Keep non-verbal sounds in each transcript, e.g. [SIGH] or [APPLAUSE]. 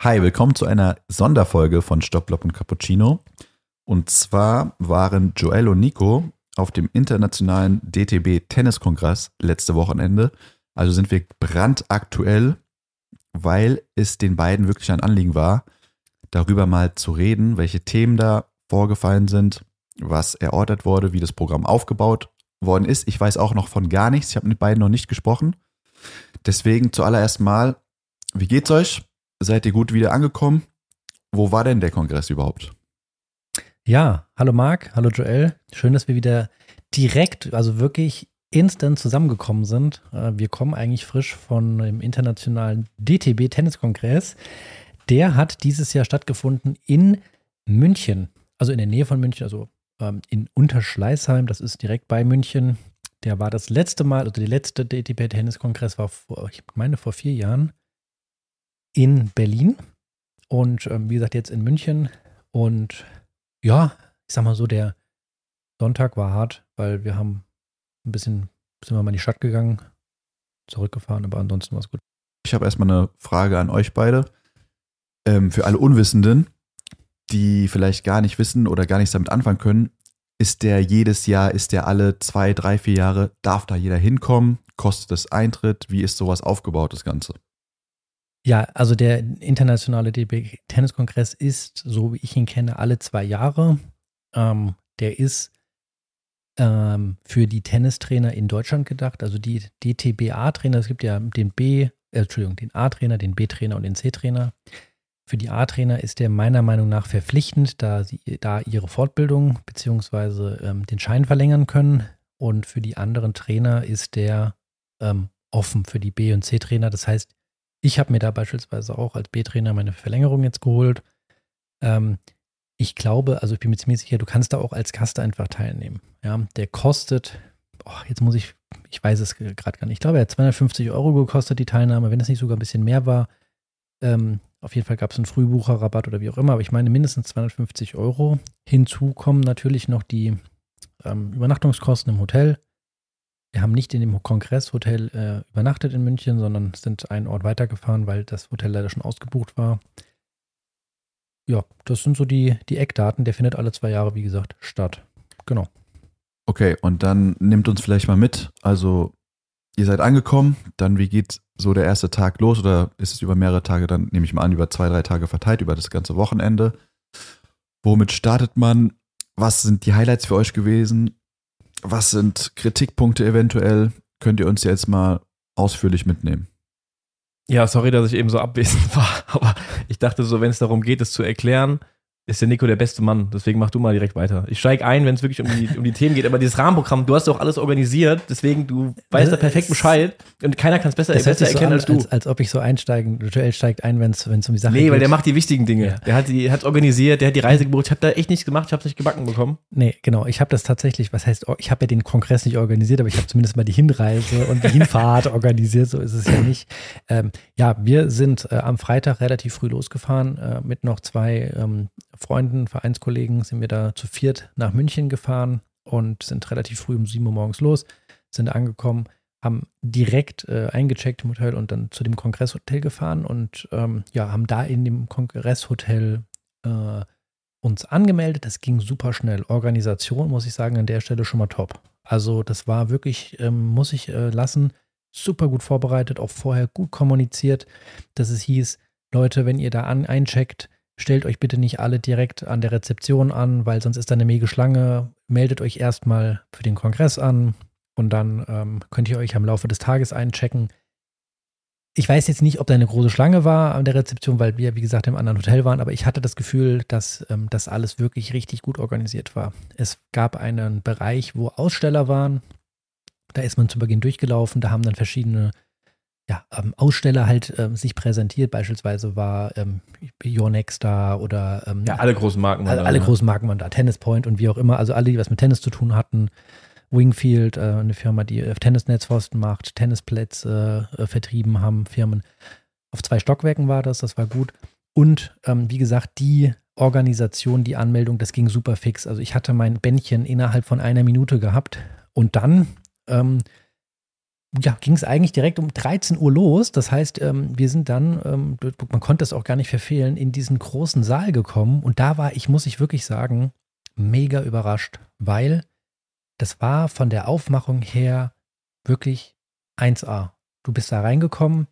Hi, willkommen zu einer Sonderfolge von Stopplopp und Cappuccino. Und zwar waren Joel und Nico auf dem internationalen DTB Tenniskongress letzte Wochenende. Also sind wir brandaktuell, weil es den beiden wirklich ein Anliegen war, darüber mal zu reden, welche Themen da vorgefallen sind, was erörtert wurde, wie das Programm aufgebaut worden ist. Ich weiß auch noch von gar nichts. Ich habe mit beiden noch nicht gesprochen. Deswegen zuallererst mal, wie geht's euch? Seid ihr gut wieder angekommen? Wo war denn der Kongress überhaupt? Ja, hallo Marc, hallo Joel. Schön, dass wir wieder direkt, also wirklich instant zusammengekommen sind. Äh, wir kommen eigentlich frisch von dem internationalen DTB Tenniskongress. Der hat dieses Jahr stattgefunden in München, also in der Nähe von München, also ähm, in Unterschleißheim, das ist direkt bei München. Der war das letzte Mal, also der letzte DTB Tenniskongress war vor, ich meine vor vier Jahren in Berlin und ähm, wie gesagt jetzt in München. Und ja, ich sag mal so, der Sonntag war hart, weil wir haben ein bisschen, sind wir mal in die Stadt gegangen, zurückgefahren, aber ansonsten war es gut. Ich habe erstmal eine Frage an euch beide. Ähm, für alle Unwissenden, die vielleicht gar nicht wissen oder gar nichts damit anfangen können, ist der jedes Jahr, ist der alle zwei, drei, vier Jahre, darf da jeder hinkommen? Kostet es Eintritt? Wie ist sowas aufgebaut, das Ganze? Ja, also der internationale DB Tenniskongress ist, so wie ich ihn kenne, alle zwei Jahre. Ähm, der ist ähm, für die Tennistrainer in Deutschland gedacht, also die DTBA-Trainer. Es gibt ja den B, äh, Entschuldigung, den A-Trainer, den B-Trainer und den C-Trainer. Für die A-Trainer ist der meiner Meinung nach verpflichtend, da sie da ihre Fortbildung bzw. Ähm, den Schein verlängern können. Und für die anderen Trainer ist der ähm, offen für die B- und C-Trainer. Das heißt, ich habe mir da beispielsweise auch als B-Trainer meine Verlängerung jetzt geholt. Ähm, ich glaube, also ich bin mir ziemlich sicher, du kannst da auch als Gast einfach teilnehmen. Ja, der kostet, oh, jetzt muss ich, ich weiß es gerade gar nicht, ich glaube, er hat 250 Euro gekostet, die Teilnahme, wenn es nicht sogar ein bisschen mehr war. Ähm, auf jeden Fall gab es einen Frühbucherrabatt oder wie auch immer, aber ich meine mindestens 250 Euro. Hinzu kommen natürlich noch die ähm, Übernachtungskosten im Hotel. Wir haben nicht in dem Kongresshotel äh, übernachtet in München, sondern sind einen Ort weitergefahren, weil das Hotel leider schon ausgebucht war. Ja, das sind so die, die Eckdaten. Der findet alle zwei Jahre, wie gesagt, statt. Genau. Okay, und dann nimmt uns vielleicht mal mit. Also, ihr seid angekommen, dann wie geht so der erste Tag los oder ist es über mehrere Tage, dann nehme ich mal an, über zwei, drei Tage verteilt, über das ganze Wochenende? Womit startet man? Was sind die Highlights für euch gewesen? Was sind Kritikpunkte eventuell? Könnt ihr uns jetzt mal ausführlich mitnehmen? Ja, sorry, dass ich eben so abwesend [LAUGHS] war, aber ich dachte so, wenn es darum geht, es zu erklären, ist der Nico der beste Mann. Deswegen mach du mal direkt weiter. Ich steige ein, wenn es wirklich um die, um die Themen geht. Aber dieses Rahmenprogramm, du hast doch alles organisiert. Deswegen, du weißt da perfekt Bescheid. Und keiner kann es besser, besser erkennen so an, als du. Als, als, ob ich so einsteigen, Joel steigt ein, wenn es um die Sache geht. Nee, weil der macht die wichtigen Dinge. Ja. Der hat die, hat organisiert, der hat die Reise gebucht. Ich habe da echt nichts gemacht. Ich habe es nicht gebacken bekommen. Nee, genau. Ich habe das tatsächlich, was heißt, ich habe ja den Kongress nicht organisiert, aber ich habe zumindest mal die Hinreise und die Hinfahrt [LAUGHS] organisiert. So ist es ja nicht. Ähm, ja, wir sind äh, am Freitag relativ früh losgefahren äh, mit noch zwei ähm, Freunden, Vereinskollegen sind wir da zu viert nach München gefahren und sind relativ früh um 7 Uhr morgens los, sind angekommen, haben direkt äh, eingecheckt im Hotel und dann zu dem Kongresshotel gefahren und ähm, ja, haben da in dem Kongresshotel äh, uns angemeldet. Das ging super schnell. Organisation, muss ich sagen, an der Stelle schon mal top. Also das war wirklich, ähm, muss ich äh, lassen, super gut vorbereitet, auch vorher gut kommuniziert, dass es hieß, Leute, wenn ihr da an, eincheckt, stellt euch bitte nicht alle direkt an der Rezeption an, weil sonst ist da eine mega Schlange. Meldet euch erstmal für den Kongress an und dann ähm, könnt ihr euch am Laufe des Tages einchecken. Ich weiß jetzt nicht, ob da eine große Schlange war an der Rezeption, weil wir, wie gesagt, im anderen Hotel waren, aber ich hatte das Gefühl, dass ähm, das alles wirklich richtig gut organisiert war. Es gab einen Bereich, wo Aussteller waren. Da ist man zu Beginn durchgelaufen, da haben dann verschiedene ja, ähm, Aussteller halt ähm, sich präsentiert. Beispielsweise war ähm, Yonex da oder ähm, ja, alle großen Marken waren alle, da. Alle ne? großen Marken waren da, Tennis Point und wie auch immer. Also alle, die was mit Tennis zu tun hatten. Wingfield, äh, eine Firma, die äh, Tennisnetzpfosten macht, Tennisplätze äh, vertrieben haben, Firmen. Auf zwei Stockwerken war das, das war gut. Und ähm, wie gesagt, die Organisation, die Anmeldung, das ging super fix. Also ich hatte mein Bändchen innerhalb von einer Minute gehabt und dann ähm, ja, ging es eigentlich direkt um 13 Uhr los. Das heißt, ähm, wir sind dann, ähm, man konnte es auch gar nicht verfehlen, in diesen großen Saal gekommen. Und da war ich, muss ich wirklich sagen, mega überrascht, weil das war von der Aufmachung her wirklich 1A. Du bist da reingekommen,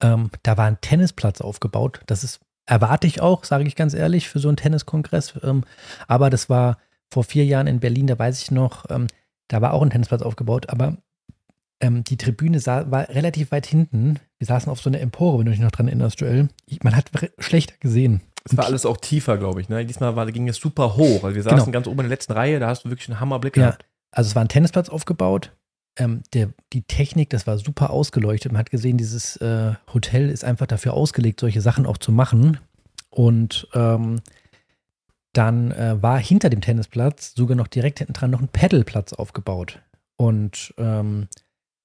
ähm, da war ein Tennisplatz aufgebaut. Das ist, erwarte ich auch, sage ich ganz ehrlich, für so einen Tenniskongress. Ähm, aber das war vor vier Jahren in Berlin, da weiß ich noch, ähm, da war auch ein Tennisplatz aufgebaut, aber ähm, die Tribüne sah, war relativ weit hinten. Wir saßen auf so einer Empore, wenn du dich noch dran erinnerst, Joel. Man hat schlechter gesehen. Es war alles auch tiefer, glaube ich. Ne? Diesmal war, ging es super hoch. Also wir saßen genau. ganz oben in der letzten Reihe, da hast du wirklich einen Hammerblick ja. gehabt. Also es war ein Tennisplatz aufgebaut. Ähm, der, die Technik, das war super ausgeleuchtet. Man hat gesehen, dieses äh, Hotel ist einfach dafür ausgelegt, solche Sachen auch zu machen. Und ähm, dann äh, war hinter dem Tennisplatz sogar noch direkt hinten dran noch ein Pedalplatz aufgebaut. Und ähm,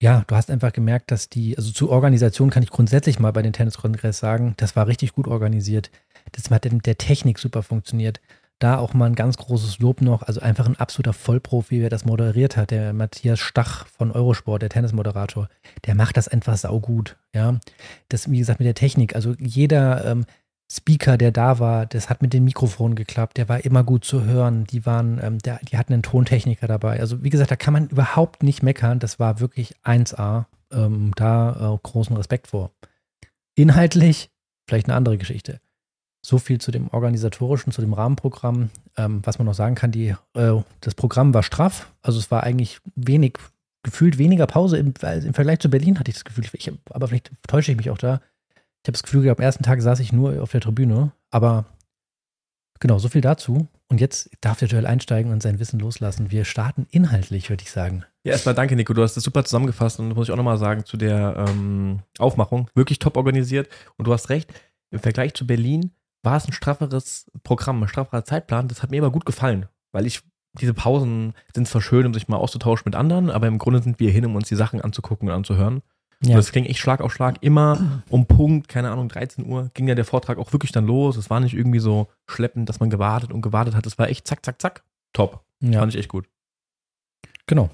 ja, du hast einfach gemerkt, dass die, also zur Organisation kann ich grundsätzlich mal bei den Tenniskongress sagen, das war richtig gut organisiert. Das hat mit der Technik super funktioniert. Da auch mal ein ganz großes Lob noch, also einfach ein absoluter Vollprofi, wer das moderiert hat, der Matthias Stach von Eurosport, der Tennismoderator, der macht das einfach saugut, ja. Das, wie gesagt, mit der Technik, also jeder, ähm, Speaker, der da war, das hat mit den Mikrofonen geklappt, der war immer gut zu hören. Die waren, ähm, der, die hatten einen Tontechniker dabei. Also wie gesagt, da kann man überhaupt nicht meckern. Das war wirklich 1A. Ähm, da äh, großen Respekt vor. Inhaltlich vielleicht eine andere Geschichte. So viel zu dem organisatorischen, zu dem Rahmenprogramm. Ähm, was man noch sagen kann, die, äh, das Programm war straff. Also es war eigentlich wenig, gefühlt weniger Pause im, im Vergleich zu Berlin, hatte ich das Gefühl. Ich, aber vielleicht täusche ich mich auch da. Ich habe das Gefühl, am ersten Tag saß ich nur auf der Tribüne, aber genau, so viel dazu. Und jetzt darf der Joel einsteigen und sein Wissen loslassen. Wir starten inhaltlich, würde ich sagen. Ja, erstmal danke, Nico. Du hast das super zusammengefasst und das muss ich auch nochmal sagen zu der ähm, Aufmachung. Wirklich top organisiert. Und du hast recht, im Vergleich zu Berlin war es ein strafferes Programm, ein strafferer Zeitplan. Das hat mir aber gut gefallen, weil ich diese Pausen sind zwar schön, um sich mal auszutauschen mit anderen, aber im Grunde sind wir hin, um uns die Sachen anzugucken und anzuhören. Ja. Das ging echt Schlag auf Schlag. Immer um Punkt, keine Ahnung, 13 Uhr ging ja der Vortrag auch wirklich dann los. Es war nicht irgendwie so schleppend, dass man gewartet und gewartet hat. Es war echt zack, zack, zack. Top. Ja. Fand ich echt gut. Genau.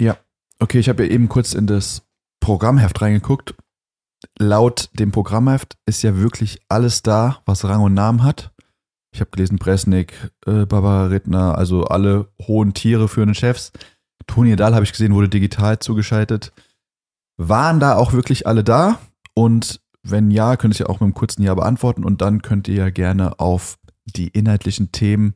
Ja. Okay, ich habe ja eben kurz in das Programmheft reingeguckt. Laut dem Programmheft ist ja wirklich alles da, was Rang und Namen hat. Ich habe gelesen, Presnik, äh, Barbara Rittner, also alle hohen Tiere für den Chefs. Toni Dahl habe ich gesehen, wurde digital zugeschaltet. Waren da auch wirklich alle da? Und wenn ja, könnt ihr ja auch mit einem kurzen Ja beantworten und dann könnt ihr ja gerne auf die inhaltlichen Themen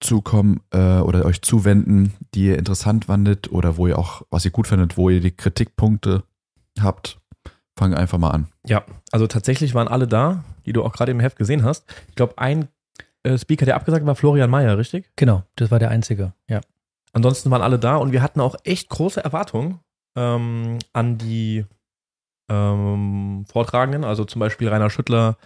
zukommen äh, oder euch zuwenden, die ihr interessant fandet oder wo ihr auch, was ihr gut findet, wo ihr die Kritikpunkte habt. Fangen einfach mal an. Ja, also tatsächlich waren alle da, die du auch gerade im Heft gesehen hast. Ich glaube, ein äh, Speaker, der abgesagt war, Florian Mayer, richtig? Genau, das war der einzige, ja. Ansonsten waren alle da und wir hatten auch echt große Erwartungen ähm, an die ähm, Vortragenden, also zum Beispiel Rainer Schüttler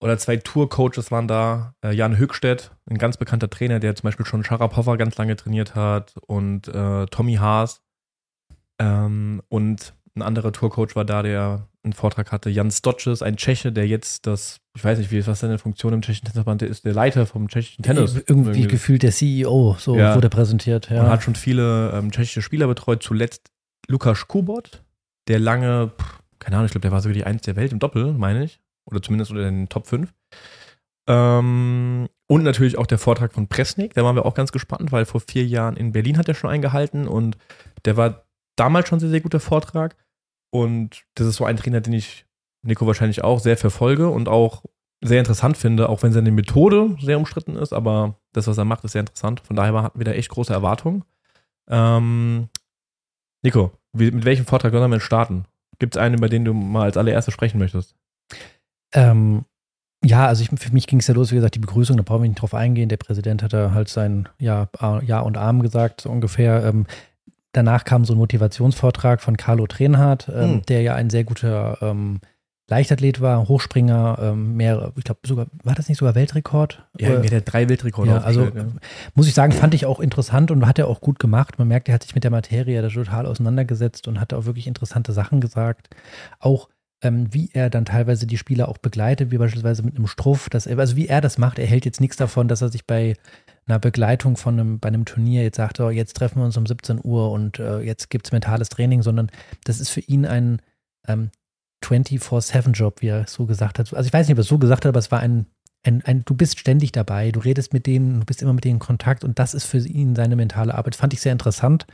oder zwei Tour-Coaches waren da. Äh, Jan Höchstedt, ein ganz bekannter Trainer, der zum Beispiel schon Sharapova ganz lange trainiert hat und äh, Tommy Haas. Ähm, und ein anderer Tourcoach war da, der einen Vortrag hatte. Jan Stotches, ein Tscheche, der jetzt das, ich weiß nicht, wie, was seine Funktion im tschechischen Tennisverband ist, der Leiter vom tschechischen Tennis. Irgendwie, irgendwie. gefühlt der CEO, so ja. wurde präsentiert. Ja. Und hat schon viele ähm, tschechische Spieler betreut, zuletzt Lukas Kubot, der lange, keine Ahnung, ich glaube, der war sogar die Eins der Welt im Doppel, meine ich. Oder zumindest unter den Top 5. Ähm, und natürlich auch der Vortrag von Presnik, da waren wir auch ganz gespannt, weil vor vier Jahren in Berlin hat er schon eingehalten und der war damals schon sehr, sehr guter Vortrag. Und das ist so ein Trainer, den ich, Nico wahrscheinlich auch, sehr verfolge und auch sehr interessant finde, auch wenn seine Methode sehr umstritten ist, aber das, was er macht, ist sehr interessant. Von daher hatten wir da echt große Erwartungen. Ähm, Nico, wie, mit welchem Vortrag sollen wir starten? Gibt es einen, über den du mal als allererstes sprechen möchtest? Ähm, ja, also ich, für mich ging es ja los, wie gesagt, die Begrüßung, da brauchen wir nicht drauf eingehen. Der Präsident hat da halt sein Ja, ja und Arm gesagt, so ungefähr. Ähm, danach kam so ein Motivationsvortrag von Carlo Trenhardt, ähm, hm. der ja ein sehr guter ähm, Leichtathlet war, Hochspringer, ähm, mehr, ich glaube sogar, war das nicht sogar Weltrekord? Ja, der hat drei Weltrekorde ja, Also ja. muss ich sagen, fand ich auch interessant und hat er auch gut gemacht. Man merkt, er hat sich mit der Materie total auseinandergesetzt und hat auch wirklich interessante Sachen gesagt. Auch ähm, wie er dann teilweise die Spieler auch begleitet, wie beispielsweise mit einem Struff, dass er, also wie er das macht, er hält jetzt nichts davon, dass er sich bei einer Begleitung von einem, bei einem Turnier jetzt sagt, oh, jetzt treffen wir uns um 17 Uhr und äh, jetzt gibt es mentales Training, sondern das ist für ihn ein ähm, 24-7-Job, wie er so gesagt hat. Also ich weiß nicht, ob er es so gesagt hat, aber es war ein, ein, ein, du bist ständig dabei, du redest mit denen, du bist immer mit denen in Kontakt und das ist für ihn seine mentale Arbeit. Fand ich sehr interessant.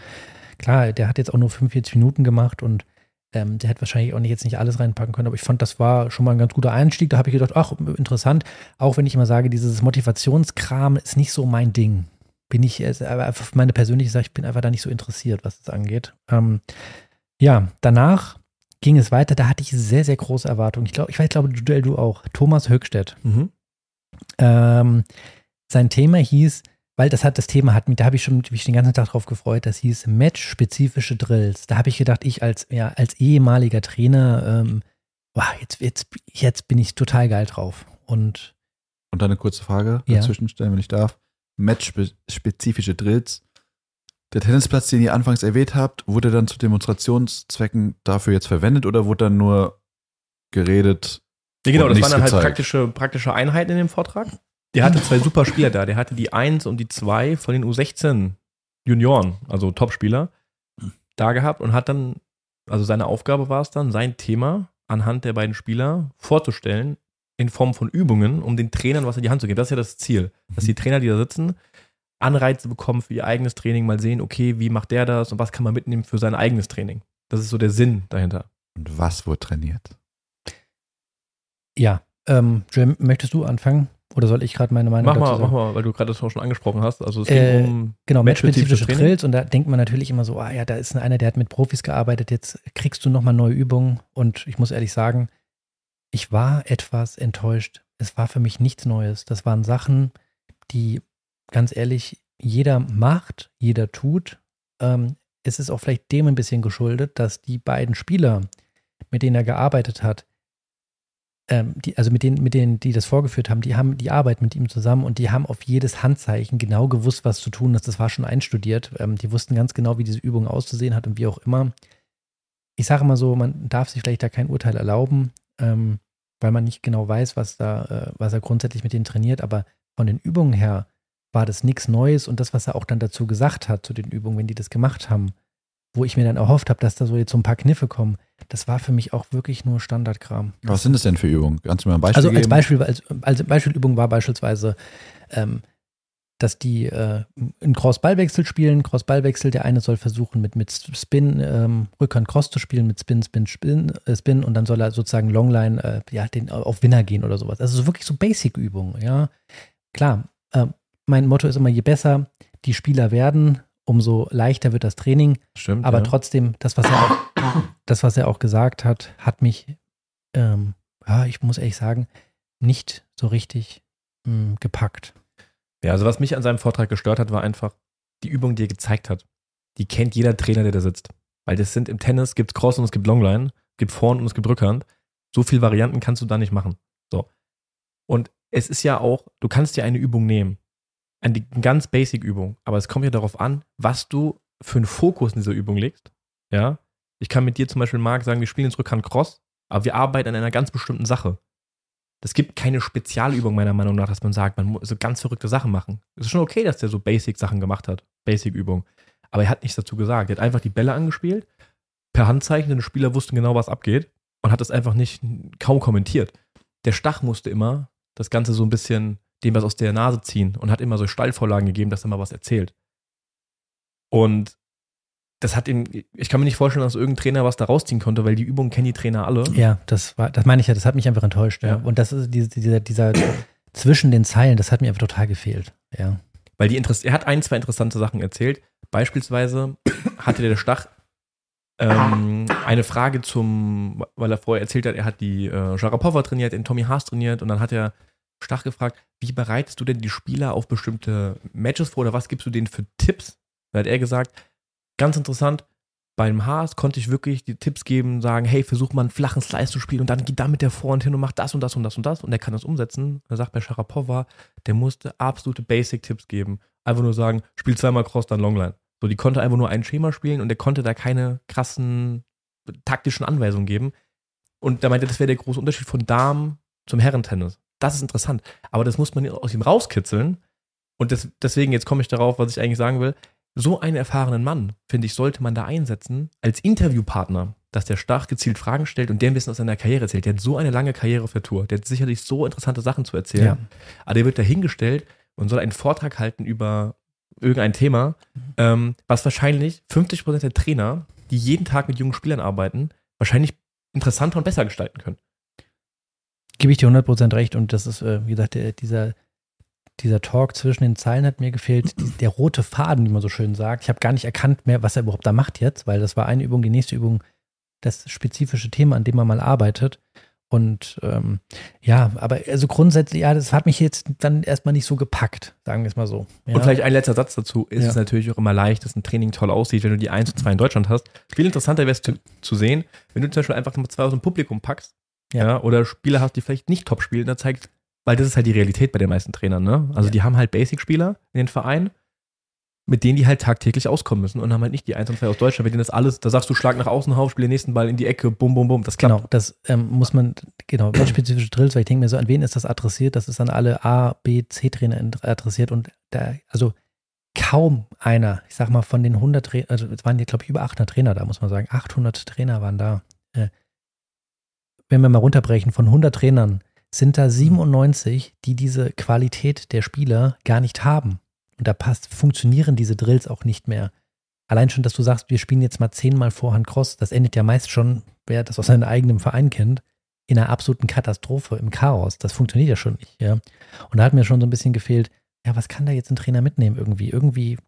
Klar, der hat jetzt auch nur 45 Minuten gemacht und ähm, der hätte wahrscheinlich auch nicht, jetzt nicht alles reinpacken können, aber ich fand, das war schon mal ein ganz guter Einstieg. Da habe ich gedacht, ach, interessant. Auch wenn ich immer sage, dieses Motivationskram ist nicht so mein Ding. Bin ich, meine persönliche Sache, ich bin einfach da nicht so interessiert, was das angeht. Ähm, ja, danach ging es weiter. Da hatte ich sehr, sehr große Erwartungen. Ich glaube, ich weiß, glaube, du, du auch. Thomas Höchstedt. Mhm. Ähm, sein Thema hieß weil das hat das Thema hat mich, da habe ich schon mich den ganzen Tag drauf gefreut. Das hieß Match-spezifische Drills. Da habe ich gedacht, ich als ja als ehemaliger Trainer, ähm, wow, jetzt, jetzt jetzt bin ich total geil drauf. Und und dann eine kurze Frage Ja. dazwischen stellen, wenn ich darf. Match-spezifische Drills. Der Tennisplatz, den ihr anfangs erwähnt habt, wurde dann zu Demonstrationszwecken dafür jetzt verwendet oder wurde dann nur geredet? Ja, genau, das waren dann halt gezeigt. praktische, praktische Einheiten in dem Vortrag. Der hatte zwei super Spieler da. Der hatte die 1 und die 2 von den U16 Junioren, also Topspieler, da gehabt und hat dann, also seine Aufgabe war es dann, sein Thema anhand der beiden Spieler vorzustellen in Form von Übungen, um den Trainern was in die Hand zu geben. Das ist ja das Ziel, dass die Trainer, die da sitzen, Anreize bekommen für ihr eigenes Training, mal sehen, okay, wie macht der das und was kann man mitnehmen für sein eigenes Training. Das ist so der Sinn dahinter. Und was wurde trainiert? ja, ähm, Joel, möchtest du anfangen? Oder soll ich gerade meine Meinung Mach dazu mal, sagen? mach mal, weil du gerade das auch schon angesprochen hast. Also es Äh, ging um Genau, Matchspezifische? Drills und da denkt man natürlich immer so, ah ja, da ist einer, der hat mit Profis gearbeitet, jetzt kriegst du nochmal neue Übungen und ich muss ehrlich sagen, ich war etwas enttäuscht. Es war für mich nichts Neues. Das waren Sachen, die ganz ehrlich jeder macht, jeder tut. Ähm, es ist auch vielleicht dem ein bisschen geschuldet, dass die beiden Spieler, mit denen er gearbeitet hat, ähm, die, also mit denen, mit denen, die das vorgeführt haben, die haben die Arbeit mit ihm zusammen und die haben auf jedes Handzeichen genau gewusst, was zu tun ist. Das war schon einstudiert. Ähm, die wussten ganz genau, wie diese Übung auszusehen hat und wie auch immer. Ich sage mal so, man darf sich vielleicht da kein Urteil erlauben, ähm, weil man nicht genau weiß, was da, äh, was er grundsätzlich mit denen trainiert, aber von den Übungen her war das nichts Neues und das, was er auch dann dazu gesagt hat, zu den Übungen, wenn die das gemacht haben, wo ich mir dann erhofft habe, dass da so jetzt so ein paar Kniffe kommen, das war für mich auch wirklich nur Standardkram. Was sind das denn für Übungen? Kannst du mir ein Beispiel Also geben? als Beispiel, als, als Beispielübung war beispielsweise, ähm, dass die äh, einen Cross-Ballwechsel spielen. Cross-Ballwechsel, der eine soll versuchen, mit, mit Spin, ähm, Rückhand Cross zu spielen, mit Spin, Spin, Spin, äh, Spin und dann soll er sozusagen Longline, äh, ja, den auf Winner gehen oder sowas. Also so wirklich so Basic-Übungen, ja. Klar, äh, mein Motto ist immer, je besser die Spieler werden, umso leichter wird das Training. Stimmt. Aber ja. trotzdem, das, was er auch, das, was er auch gesagt hat, hat mich, ähm, ja, ich muss ehrlich sagen, nicht so richtig mh, gepackt. Ja, also was mich an seinem Vortrag gestört hat, war einfach die Übung, die er gezeigt hat. Die kennt jeder Trainer, der da sitzt. Weil das sind im Tennis, gibt es Cross und es gibt Longline, es gibt Vorhand und es gibt Rückhand. So viele Varianten kannst du da nicht machen. So. Und es ist ja auch, du kannst dir eine Übung nehmen. Eine ganz basic Übung. Aber es kommt ja darauf an, was du für einen Fokus in dieser Übung legst. Ja. Ich kann mit dir zum Beispiel, Marc, sagen, wir spielen jetzt Rückhand Cross, aber wir arbeiten an einer ganz bestimmten Sache. Es gibt keine Spezialübung meiner Meinung nach, dass man sagt, man muss so ganz verrückte Sachen machen. Es ist schon okay, dass der so Basic-Sachen gemacht hat. Basic-Übung. Aber er hat nichts dazu gesagt. Er hat einfach die Bälle angespielt, per Handzeichen, denn die Spieler wussten genau, was abgeht und hat es einfach nicht kaum kommentiert. Der Stach musste immer das Ganze so ein bisschen dem was aus der Nase ziehen und hat immer so Stallvorlagen gegeben, dass er mal was erzählt. Und das hat ihm, ich kann mir nicht vorstellen, dass irgendein Trainer was da rausziehen konnte, weil die Übungen kennen die Trainer alle. Ja, das war, das meine ich ja, das hat mich einfach enttäuscht. Ja. Ja. Und das ist diese, dieser, dieser [COUGHS] zwischen den Zeilen, das hat mir einfach total gefehlt. Ja. Weil die Interess er hat ein, zwei interessante Sachen erzählt. Beispielsweise [COUGHS] hatte der Stach ähm, eine Frage zum, weil er vorher erzählt hat, er hat die äh, Sharapova trainiert, den Tommy Haas trainiert und dann hat er Stach gefragt, wie bereitest du denn die Spieler auf bestimmte Matches vor oder was gibst du denen für Tipps? Da hat er gesagt, ganz interessant, beim Haas konnte ich wirklich die Tipps geben, sagen, hey, versuch mal einen flachen Slice zu spielen und dann geh da mit der Vorhand hin und mach das und das und das und das und er kann das umsetzen. Er sagt bei Sharapova, der musste absolute Basic-Tipps geben. Einfach nur sagen, spiel zweimal Cross, dann Longline. So, die konnte einfach nur ein Schema spielen und der konnte da keine krassen taktischen Anweisungen geben. Und da meinte, er, das wäre der große Unterschied von Damen zum Herrentennis. Das ist interessant. Aber das muss man aus ihm rauskitzeln, Und das, deswegen, jetzt komme ich darauf, was ich eigentlich sagen will. So einen erfahrenen Mann, finde ich, sollte man da einsetzen als Interviewpartner, dass der stark gezielt Fragen stellt und der ein bisschen aus seiner Karriere erzählt. Der hat so eine lange Karriere auf der Tour. Der hat sicherlich so interessante Sachen zu erzählen. Ja. Aber der wird da hingestellt und soll einen Vortrag halten über irgendein Thema, ähm, was wahrscheinlich 50% der Trainer, die jeden Tag mit jungen Spielern arbeiten, wahrscheinlich interessanter und besser gestalten können. Gebe ich dir 100% recht und das ist, äh, wie gesagt, der, dieser, dieser Talk zwischen den Zeilen hat mir gefehlt. Die, der rote Faden, wie man so schön sagt. Ich habe gar nicht erkannt mehr, was er überhaupt da macht jetzt, weil das war eine Übung, die nächste Übung, das spezifische Thema, an dem man mal arbeitet. Und ähm, ja, aber also grundsätzlich, ja, das hat mich jetzt dann erstmal nicht so gepackt, sagen wir es mal so. Ja. Und vielleicht ein letzter Satz dazu. Ist Ja. es natürlich auch immer leicht, dass ein Training toll aussieht, wenn du die 1 und 2 in Deutschland hast. Viel interessanter wäre es zu, zu sehen, wenn du zum Beispiel einfach mal zwei aus dem Publikum packst. Ja. Ja. oder Spieler hast, die vielleicht nicht top spielen, da zeigt, weil das ist halt die Realität bei den meisten Trainern, ne? Also Ja. die haben halt Basic-Spieler in den Vereinen, mit denen die halt tagtäglich auskommen müssen und haben halt nicht die 1 und 2 aus Deutschland, mit denen das alles, da sagst du, schlag nach außen auf, spiele den nächsten Ball in die Ecke, bum, bum, bum, das klappt. Genau, das ähm, muss man, genau, spezifische Drills, weil ich denke mir so, an wen ist das adressiert? Das ist an alle A, B, C-Trainer adressiert und da, also kaum einer, ich sag mal von den 100 Trainer, also es waren ja, glaube ich, über 800 Trainer da, muss man sagen, 800 Trainer waren da. Äh, wenn wir mal runterbrechen, von 100 Trainern sind da 97, die diese Qualität der Spieler gar nicht haben. Und da passt, funktionieren diese Drills auch nicht mehr. Allein schon, dass du sagst, wir spielen jetzt mal zehnmal Vorhand Cross, das endet ja meist schon, wer das aus seinem eigenen Verein kennt, in einer absoluten Katastrophe, im Chaos. Das funktioniert ja schon nicht, ja. Und da hat mir schon so ein bisschen gefehlt, ja, was kann da jetzt ein Trainer mitnehmen irgendwie? Irgendwie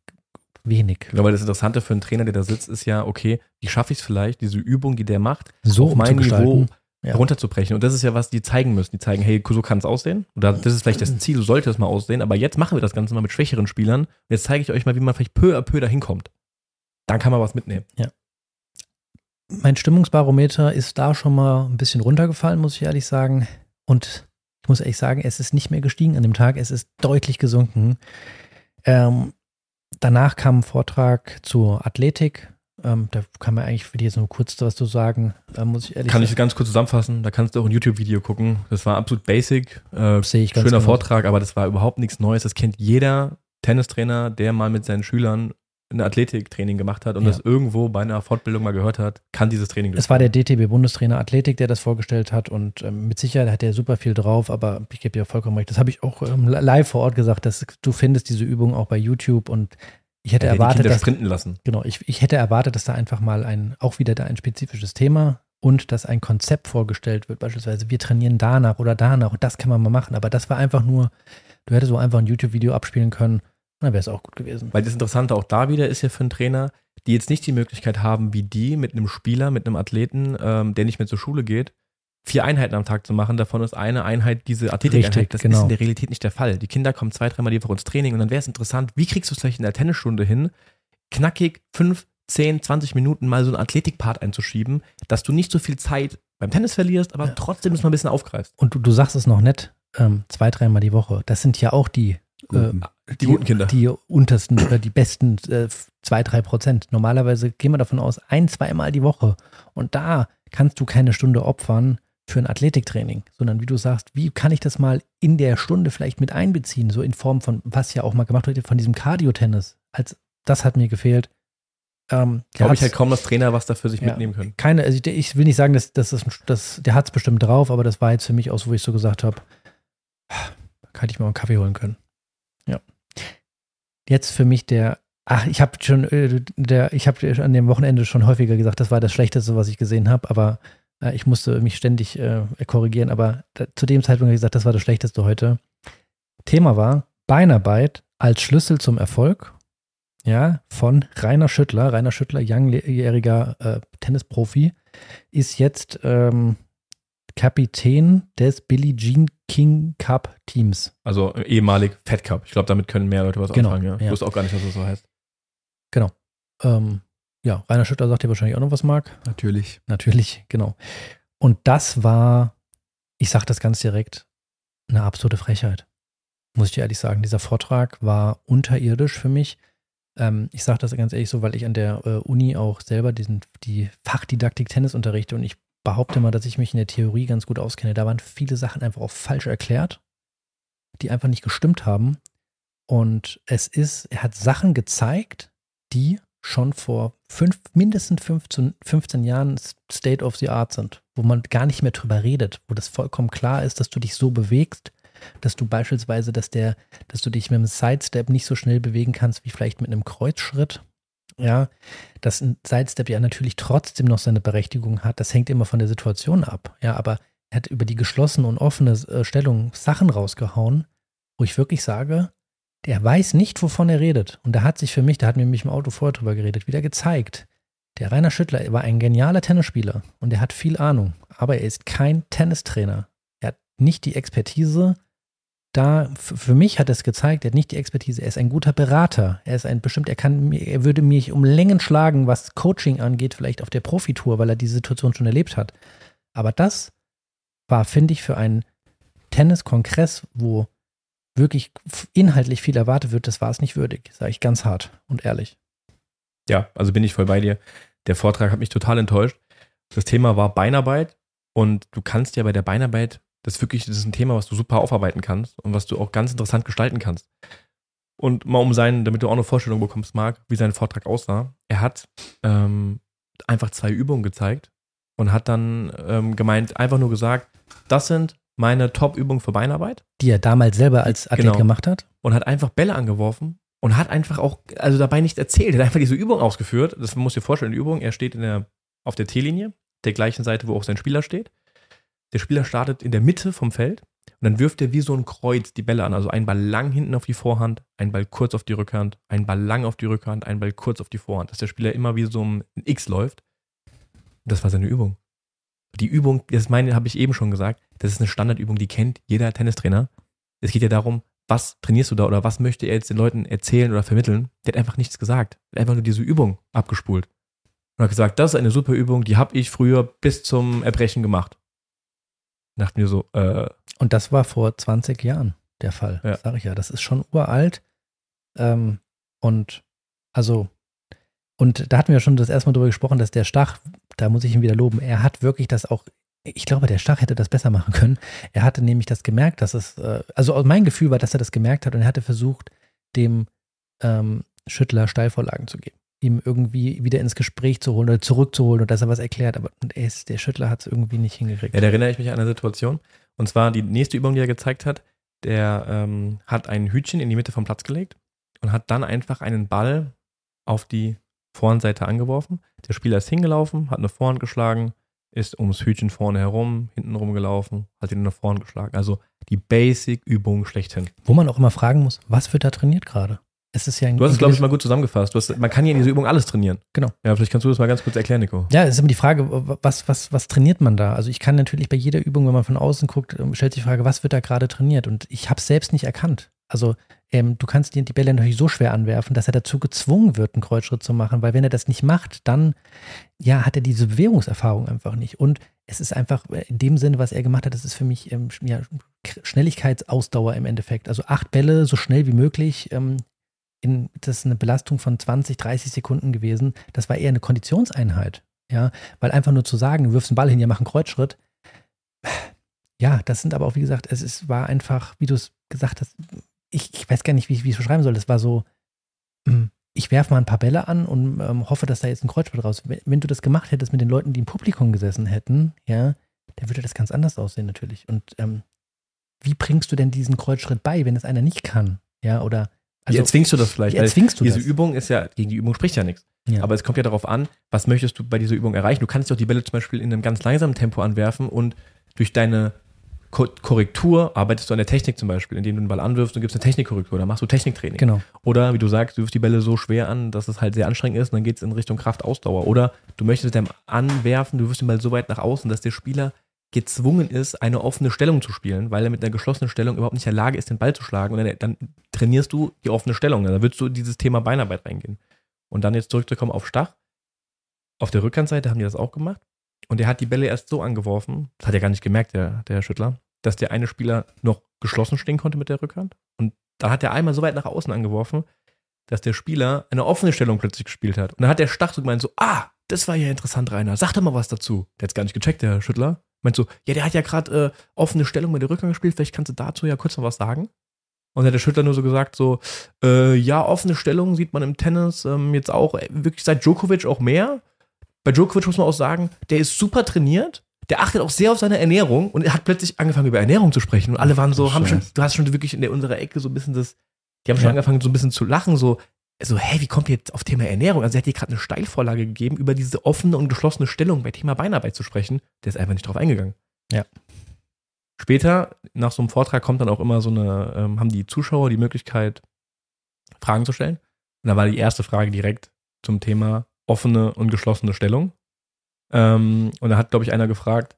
wenig. Ja, weil das Interessante für einen Trainer, der da sitzt, ist ja, okay, wie schaffe ich es vielleicht, diese Übung, die der macht, So auf mein Niveau. Ja. runterzubrechen. Und das ist ja, was die zeigen müssen. Die zeigen, hey, so kann es aussehen. Oder das ist vielleicht das Ziel, so sollte es mal aussehen. Aber jetzt machen wir das Ganze mal mit schwächeren Spielern. Und jetzt zeige ich euch mal, wie man vielleicht peu à peu dahin kommt. Dann kann man was mitnehmen. Mein Stimmungsbarometer ist da schon mal ein bisschen runtergefallen, muss ich ehrlich sagen. Und ich muss ehrlich sagen, es ist nicht mehr gestiegen an dem Tag. Es ist deutlich gesunken. Ähm, danach kam ein Vortrag zur Athletik. Ähm, da kann man eigentlich, will ich jetzt nur kurz was zu sagen, da muss ich ehrlich Kann sagen. ich ganz kurz zusammenfassen. Da kannst du auch ein YouTube-Video gucken. Das war absolut basic. Äh, Sehe ich ganz schöner genau. Vortrag, aber das war überhaupt nichts Neues. Das kennt jeder Tennistrainer, der mal mit seinen Schülern ein Athletiktraining gemacht hat und Ja. das irgendwo bei einer Fortbildung mal gehört hat, kann dieses Training Es war der DTB-Bundestrainer Athletik, der das vorgestellt hat und ähm, mit Sicherheit hat er super viel drauf, aber ich gebe dir vollkommen recht. Das habe ich auch ähm, live vor Ort gesagt, dass du findest diese Übung auch bei YouTube und ich hätte die erwartet, dass sprinten lassen. Genau, ich, ich hätte erwartet, dass da einfach mal ein, auch wieder da ein spezifisches Thema und dass ein Konzept vorgestellt wird, beispielsweise wir trainieren danach oder danach und das kann man mal machen, aber das war einfach nur, du hättest so einfach ein YouTube-Video abspielen können, dann wäre es auch gut gewesen. Weil das Interessante auch da wieder ist ja für einen Trainer, die jetzt nicht die Möglichkeit haben, wie die mit einem Spieler, mit einem Athleten, ähm, der nicht mehr zur Schule geht, vier Einheiten am Tag zu machen. Davon ist eine Einheit diese Athletikeinheit. Das genau. ist in der Realität nicht der Fall. Die Kinder kommen zwei, dreimal die Woche ins Training und dann wäre es interessant, wie kriegst du es vielleicht in der Tennisstunde hin, knackig fünf, zehn, 20 Minuten mal so einen Athletikpart einzuschieben, dass du nicht so viel Zeit beim Tennis verlierst, aber Ja. trotzdem das mal ein bisschen aufgreifst. Und du, du sagst es noch nett, ähm, zwei, dreimal die Woche, das sind ja auch die, äh, Guten. Die guten Kinder. die untersten oder die besten äh, zwei, drei Prozent. Normalerweise gehen wir davon aus, ein, zweimal die Woche. Und da kannst du keine Stunde opfern für ein Athletiktraining, sondern wie du sagst, wie kann ich das mal in der Stunde vielleicht mit einbeziehen, so in Form von, was ja auch mal gemacht wird, von diesem Cardio-Tennis. Als, das hat mir gefehlt. Ähm, Glaube ich halt kaum, dass Trainer was dafür sich Ja. mitnehmen können. keine, also ich, ich will nicht sagen, dass, dass das, das, der hat es bestimmt drauf, aber das war jetzt für mich auch so, wo ich so gesagt habe, kann ich mir mal einen Kaffee holen können. Ja. Jetzt für mich der, ach, ich habe schon, äh, der, ich habe an dem Wochenende schon häufiger gesagt, das war das Schlechteste, was ich gesehen habe, aber ich musste mich ständig äh, korrigieren, aber da, zu dem Zeitpunkt habe ich gesagt, das war das Schlechteste heute. Thema war Beinarbeit als Schlüssel zum Erfolg ja, von Rainer Schüttler. Rainer Schüttler, langjähriger äh, Tennisprofi, ist jetzt ähm, Kapitän des Billie Jean King Cup Teams. Also äh, ehemalig Fed Cup. Ich glaube, damit können mehr Leute was Genau, anfangen. Ja. Ich ja. wusste auch gar nicht, was das so heißt. Ähm, ja, Rainer Schüttler sagt dir wahrscheinlich auch noch was, Marc. Natürlich. Natürlich, genau. Und das war, ich sage das ganz direkt, eine absolute Frechheit. Muss ich dir ehrlich sagen. Dieser Vortrag war unterirdisch für mich. Ähm, ich sage das ganz ehrlich so, weil ich an der äh, Uni auch selber diesen, die Fachdidaktik Tennis unterrichte und ich behaupte mal, dass ich mich in der Theorie ganz gut auskenne. Da waren viele Sachen einfach auch falsch erklärt, die einfach nicht gestimmt haben. Und es ist, er hat Sachen gezeigt, die schon vor fünf, mindestens 15, 15 Jahren State of the Art sind, wo man gar nicht mehr drüber redet, wo das vollkommen klar ist, dass du dich so bewegst, dass du beispielsweise, dass der, dass du dich mit einem Sidestep nicht so schnell bewegen kannst wie vielleicht mit einem Kreuzschritt. Ja, dass ein Sidestep ja natürlich trotzdem noch seine Berechtigung hat. Das hängt immer von der Situation ab. Ja, aber er hat über die geschlossene und offene äh, Stellung Sachen rausgehauen, wo ich wirklich sage, der weiß nicht, wovon er redet. Und da hat sich für mich, da hat mir nämlich im Auto vorher drüber geredet, wieder gezeigt. Der Rainer Schüttler war ein genialer Tennisspieler und er hat viel Ahnung, aber er ist kein Tennistrainer. Er hat nicht die Expertise. Da, für mich hat es gezeigt, er hat nicht die Expertise. Er ist ein guter Berater. Er ist ein bestimmt, er kann, er würde mich um Längen schlagen, was Coaching angeht, vielleicht auf der Profitour, weil er die Situation schon erlebt hat. Aber das war, finde ich, für einen Tenniskongress, wo wirklich inhaltlich viel erwartet wird, das war es nicht würdig, sage ich ganz hart und ehrlich. Ja, also bin ich voll bei dir. Der Vortrag hat mich total enttäuscht. Das Thema war Beinarbeit und du kannst ja bei der Beinarbeit, das ist wirklich, das ist ein Thema, was du super aufarbeiten kannst und was du auch ganz interessant gestalten kannst. Und mal um seinen, damit du auch eine Vorstellung bekommst, Marc, wie sein Vortrag aussah. Er hat ähm, einfach zwei Übungen gezeigt und hat dann ähm, gemeint, einfach nur gesagt, das sind meine Top-Übung für Beinarbeit. Die er damals selber als Athlet genau. gemacht hat. Und hat einfach Bälle angeworfen und hat einfach auch, also dabei nicht erzählt, er hat einfach diese Übung ausgeführt. Das muss dir vorstellen, die Übung, er steht in der, auf der T-Linie, der gleichen Seite, wo auch sein Spieler steht. Der Spieler startet in der Mitte vom Feld und dann wirft er wie so ein Kreuz die Bälle an. Also ein Ball lang hinten auf die Vorhand, ein Ball kurz auf die Rückhand, ein Ball lang auf die Rückhand, ein Ball kurz auf die Vorhand. Dass der Spieler immer wie so ein X läuft. Das war seine Übung. Die Übung, das meine, habe ich eben schon gesagt, das ist eine Standardübung, die kennt jeder Tennistrainer. Es geht ja darum, was trainierst du da oder was möchte er jetzt den Leuten erzählen oder vermitteln? Der hat einfach nichts gesagt. Er hat einfach nur diese Übung abgespult. Und hat gesagt, das ist eine super Übung, die habe ich früher bis zum Erbrechen gemacht. Und dachte mir so, äh. Und das war vor 20 Jahren der Fall, ja. sage ich ja. Das ist schon uralt. Ähm, und also und da hatten wir schon das erste Mal drüber gesprochen, dass der Stach, da muss ich ihn wieder loben, er hat wirklich das auch, ich glaube, der Stach hätte das besser machen können. Er hatte nämlich das gemerkt, dass es, äh, also mein Gefühl war, dass er das gemerkt hat und er hatte versucht, dem ähm, Schüttler Steilvorlagen zu geben. Ihm irgendwie wieder ins Gespräch zu holen oder zurückzuholen und dass er was erklärt. Aber ist, der Schüttler hat es irgendwie nicht hingekriegt. Ja, da erinnere ich mich an eine Situation. Und zwar die nächste Übung, die er gezeigt hat, der ähm, hat ein Hütchen in die Mitte vom Platz gelegt und hat dann einfach einen Ball auf die Vorhandseite angeworfen. Der Spieler ist hingelaufen, hat eine Vorhand geschlagen, ist ums Hütchen vorne herum, hinten rumgelaufen, hat ihn eine Vorhand geschlagen. Also die Basic-Übung schlechthin. Wo man auch immer fragen muss, was wird da trainiert gerade? Es ist ja du hast es, glaube ich, mal gut zusammengefasst. Hast, man kann ja in dieser Übung alles trainieren. Genau. Ja, vielleicht kannst du das mal ganz kurz erklären, Nico. Ja, es ist immer die Frage, was, was, was trainiert man da? Also ich kann natürlich bei jeder Übung, wenn man von außen guckt, ähm, stellt sich die Frage, was wird da gerade trainiert? Und ich habe es selbst nicht erkannt. Also ähm, du kannst die, die Bälle natürlich so schwer anwerfen, dass er dazu gezwungen wird, einen Kreuzschritt zu machen, weil wenn er das nicht macht, dann ja, hat er diese Bewegungserfahrung einfach nicht. Und es ist einfach äh, in dem Sinne, was er gemacht hat, das ist für mich ähm, ja, Schnelligkeitsausdauer im Endeffekt. Also acht Bälle so schnell wie möglich. Ähm, in, das ist eine Belastung von 20, 30 Sekunden gewesen. Das war eher eine Konditionseinheit. Ja, weil einfach nur zu sagen, wirfst einen Ball hin, ja, mach einen Kreuzschritt. Ja, das sind aber auch, wie gesagt, es ist, war einfach, wie du es gesagt hast, ich, ich weiß gar nicht, wie ich es beschreiben soll. Das war so, hm, ich werfe mal ein paar Bälle an und ähm, hoffe, dass da jetzt ein Kreuzspiel raus. Wenn, wenn, du das gemacht hättest mit den Leuten, die im Publikum gesessen hätten, ja, dann würde das ganz anders aussehen natürlich. Und ähm, wie bringst du denn diesen Kreuzschritt bei, wenn es einer nicht kann? Ja, oder also, wie erzwingst du das vielleicht? Erzwingst du diese das? Übung ist ja, gegen die Übung spricht ja nichts. Ja. Aber es kommt ja darauf an, was möchtest du bei dieser Übung erreichen? Du kannst doch die Bälle zum Beispiel in einem ganz langsamen Tempo anwerfen und durch deine Korrektur arbeitest du an der Technik zum Beispiel, indem du den Ball anwirfst und gibst eine Technikkorrektur, dann machst du Techniktraining. Genau. Oder wie du sagst, du wirfst die Bälle so schwer an, dass es halt sehr anstrengend ist und dann geht es in Richtung Kraftausdauer. Oder du möchtest dem Anwerfen, du wirfst den Ball so weit nach außen, dass der Spieler gezwungen ist, eine offene Stellung zu spielen, weil er mit einer geschlossenen Stellung überhaupt nicht in der Lage ist, den Ball zu schlagen. Und dann, dann trainierst du die offene Stellung. Dann würdest du dieses Thema Beinarbeit reingehen. Und dann jetzt zurückzukommen auf Stach. Auf der Rückhandseite haben die das auch gemacht. Und er hat die Bälle erst so angeworfen, das hat er gar nicht gemerkt, der, der Schüttler, dass der eine Spieler noch geschlossen stehen konnte mit der Rückhand. Und da hat er einmal so weit nach außen angeworfen, dass der Spieler eine offene Stellung plötzlich gespielt hat. Und dann hat der Stach so gemeint so, ah, das war ja interessant, Rainer. Sag doch mal was dazu. Der hat es gar nicht gecheckt, der Schüttler. Meint so, ja, der hat ja gerade äh, offene Stellung mit der Rückhand gespielt. Vielleicht kannst du dazu ja kurz noch was sagen. Und dann hat der Schüttler nur so gesagt, so, äh, ja, offene Stellung sieht man im Tennis ähm, jetzt auch, äh, wirklich seit Djokovic auch mehr. Bei Djokovic muss man auch sagen, der ist super trainiert, der achtet auch sehr auf seine Ernährung und er hat plötzlich angefangen über Ernährung zu sprechen. Und alle waren so, haben schon, du hast schon wirklich in der unserer Ecke so ein bisschen das, die haben schon Ja. angefangen so ein bisschen zu lachen, so, so, hey, wie kommt ihr jetzt auf Thema Ernährung? Also er hat dir gerade eine Steilvorlage gegeben, über diese offene und geschlossene Stellung bei Thema Beinarbeit zu sprechen. Der ist einfach nicht drauf eingegangen. Ja. Später, nach so einem Vortrag, kommt dann auch immer so eine, ähm, haben die Zuschauer die Möglichkeit, Fragen zu stellen. Und da war die erste Frage direkt zum Thema offene und geschlossene Stellung. Ähm, und da hat, glaube ich, einer gefragt,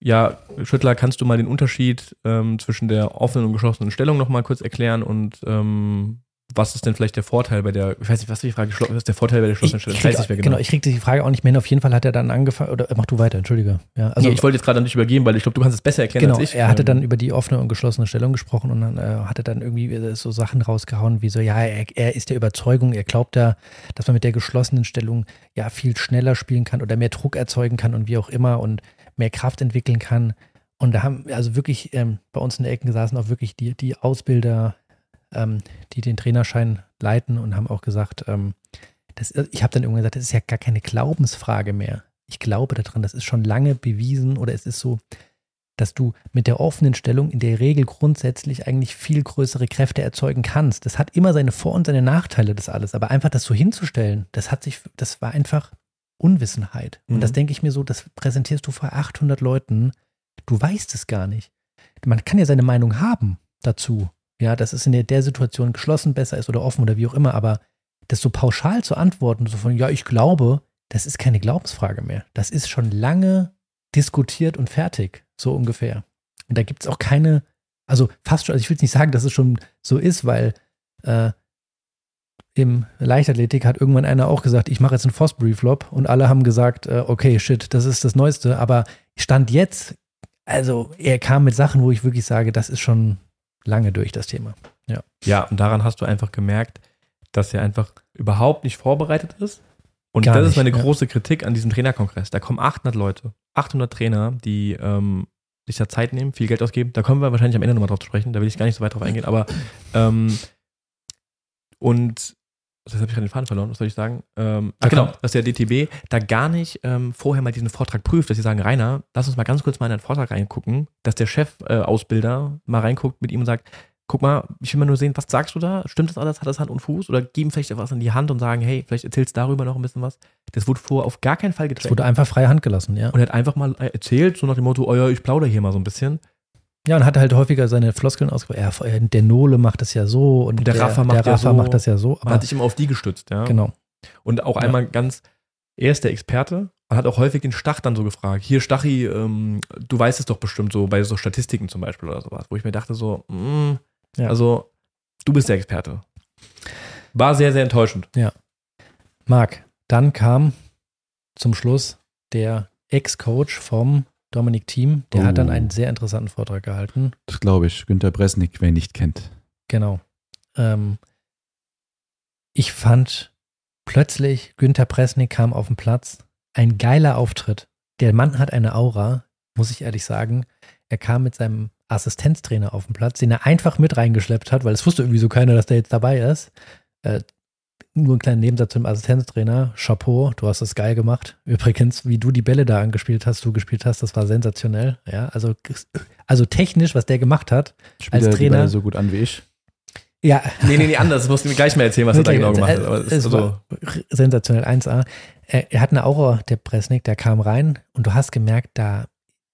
ja, Schüttler, kannst du mal den Unterschied ähm, zwischen der offenen und geschlossenen Stellung nochmal kurz erklären und ähm, was ist denn vielleicht der Vorteil bei der, ich weiß nicht, was die Frage, was ist der Vorteil bei der Ich, geschlossenen Stellung? ich Ich weiß krieg, nicht mehr genau. genau. ich krieg die Frage auch nicht mehr hin. Auf jeden Fall hat er dann angefangen, oder mach du weiter, entschuldige. Ja, also nee, ich wollte jetzt gerade an dich übergeben, weil ich glaube, du kannst es besser erklären Genau, als ich. er hatte Ähm, dann über die offene und geschlossene Stellung gesprochen und dann äh, hat er dann irgendwie äh, so Sachen rausgehauen, wie so, ja, er, er ist der Überzeugung, er glaubt da, dass man mit der geschlossenen Stellung ja viel schneller spielen kann oder mehr Druck erzeugen kann und wie auch immer und mehr Kraft entwickeln kann. Und da haben also wirklich ähm, bei uns in der Ecke gesessen auch wirklich die, die Ausbilder, ähm, die den Trainerschein leiten und haben auch gesagt, ähm, das, ich habe dann irgendwann gesagt, das ist ja gar keine Glaubensfrage mehr. Ich glaube daran, das ist schon lange bewiesen oder es ist so, dass du mit der offenen Stellung in der Regel grundsätzlich eigentlich viel größere Kräfte erzeugen kannst. Das hat immer seine Vor- und seine Nachteile, das alles. Aber einfach das so hinzustellen, das hat sich, das war einfach Unwissenheit. Und Mhm. das denke ich mir so, das präsentierst du vor 800 Leuten. Du weißt es gar nicht. Man kann ja seine Meinung haben dazu. Ja, dass es in der, der Situation geschlossen besser ist oder offen oder wie auch immer. Aber das so pauschal zu antworten, so von, ja, ich glaube, das ist keine Glaubensfrage mehr. Das ist schon lange diskutiert und fertig, so ungefähr. Und da gibt es auch keine, also fast schon, also ich will nicht sagen, dass es schon so ist, weil äh, im Leichtathletik hat irgendwann einer auch gesagt, ich mache jetzt einen Fosbury Flop und alle haben gesagt, äh, okay, shit, das ist das Neueste. Aber Stand jetzt, also er kam mit Sachen, wo ich wirklich sage, das ist schon lange durch das Thema. Ja, und daran hast du einfach gemerkt, dass er einfach überhaupt nicht vorbereitet ist. Und Gar das ist nicht, meine ja. große Kritik an diesem Trainerkongress. Da kommen 800 Leute, 800 Trainer, die ähm, sich da Zeit nehmen, viel Geld ausgeben. Da kommen wir wahrscheinlich am Ende nochmal drauf zu sprechen. Da will ich gar nicht so weit drauf eingehen. Aber ähm, und jetzt habe ich gerade den Faden verloren, was soll ich sagen? Ähm, ach genau, dass der DTB da gar nicht ähm, vorher mal diesen Vortrag prüft, dass sie sagen, Rainer, lass uns mal ganz kurz mal in den Vortrag reingucken, dass der Chef-Ausbilder äh, mal reinguckt mit ihm und sagt, guck mal, ich will mal nur sehen, was sagst du da? Stimmt das alles? Hat das Hand und Fuß? Oder geben vielleicht etwas in die Hand und sagen, hey, vielleicht erzählst du darüber noch ein bisschen was. Das wurde vorher auf gar keinen Fall getrennt. wurde einfach freie Hand gelassen, ja. Und er hat einfach mal erzählt, so nach dem Motto, oh ja, ich plaudere hier mal so ein bisschen. Ja, und hat halt häufiger seine Floskeln ausgebracht. Ja, der Nole macht das ja so und, Und der Rafa macht der ja Rafa so. macht das ja so. Man hat sich immer auf die gestützt, ja. genau. Und auch Ja. einmal ganz, er ist der Experte. Man hat auch häufig den Stach dann so gefragt. Hier, Stachi, ähm, du weißt es doch bestimmt so, bei so Statistiken zum Beispiel oder sowas, wo ich mir dachte so, mm, Ja. also, du bist der Experte. War sehr, sehr enttäuschend. Marc, dann kam zum Schluss der Ex-Coach vom Dominik Thiem. Der hat dann Oh. einen sehr interessanten Vortrag gehalten. Das glaube ich. Günter Bresnik, wer ihn nicht kennt. Genau. Ähm, ich fand plötzlich, Günther Presnik kam auf den Platz. Ein geiler Auftritt. Der Mann hat eine Aura, muss ich ehrlich sagen. Er kam mit seinem Assistenztrainer auf den Platz, den er einfach mit reingeschleppt hat, weil es wusste irgendwie so keiner, dass der jetzt dabei ist. Äh, nur ein kleiner Nebensatz zum Assistenztrainer. Chapeau, du hast das geil gemacht. Übrigens, wie du die Bälle da angespielt hast, du gespielt hast, das war sensationell. Ja, also, also technisch, was der gemacht hat. Spielt Als er Trainer- Bälle so gut an wie ich. Ja, Nee, nee, nee, anders. Du musst mir gleich mal erzählen, was er da genau gemacht hat. Aber es es ist war so, sensationell 1A. Er, er hat eine Aura, der Presnik, der kam rein und du hast gemerkt, da,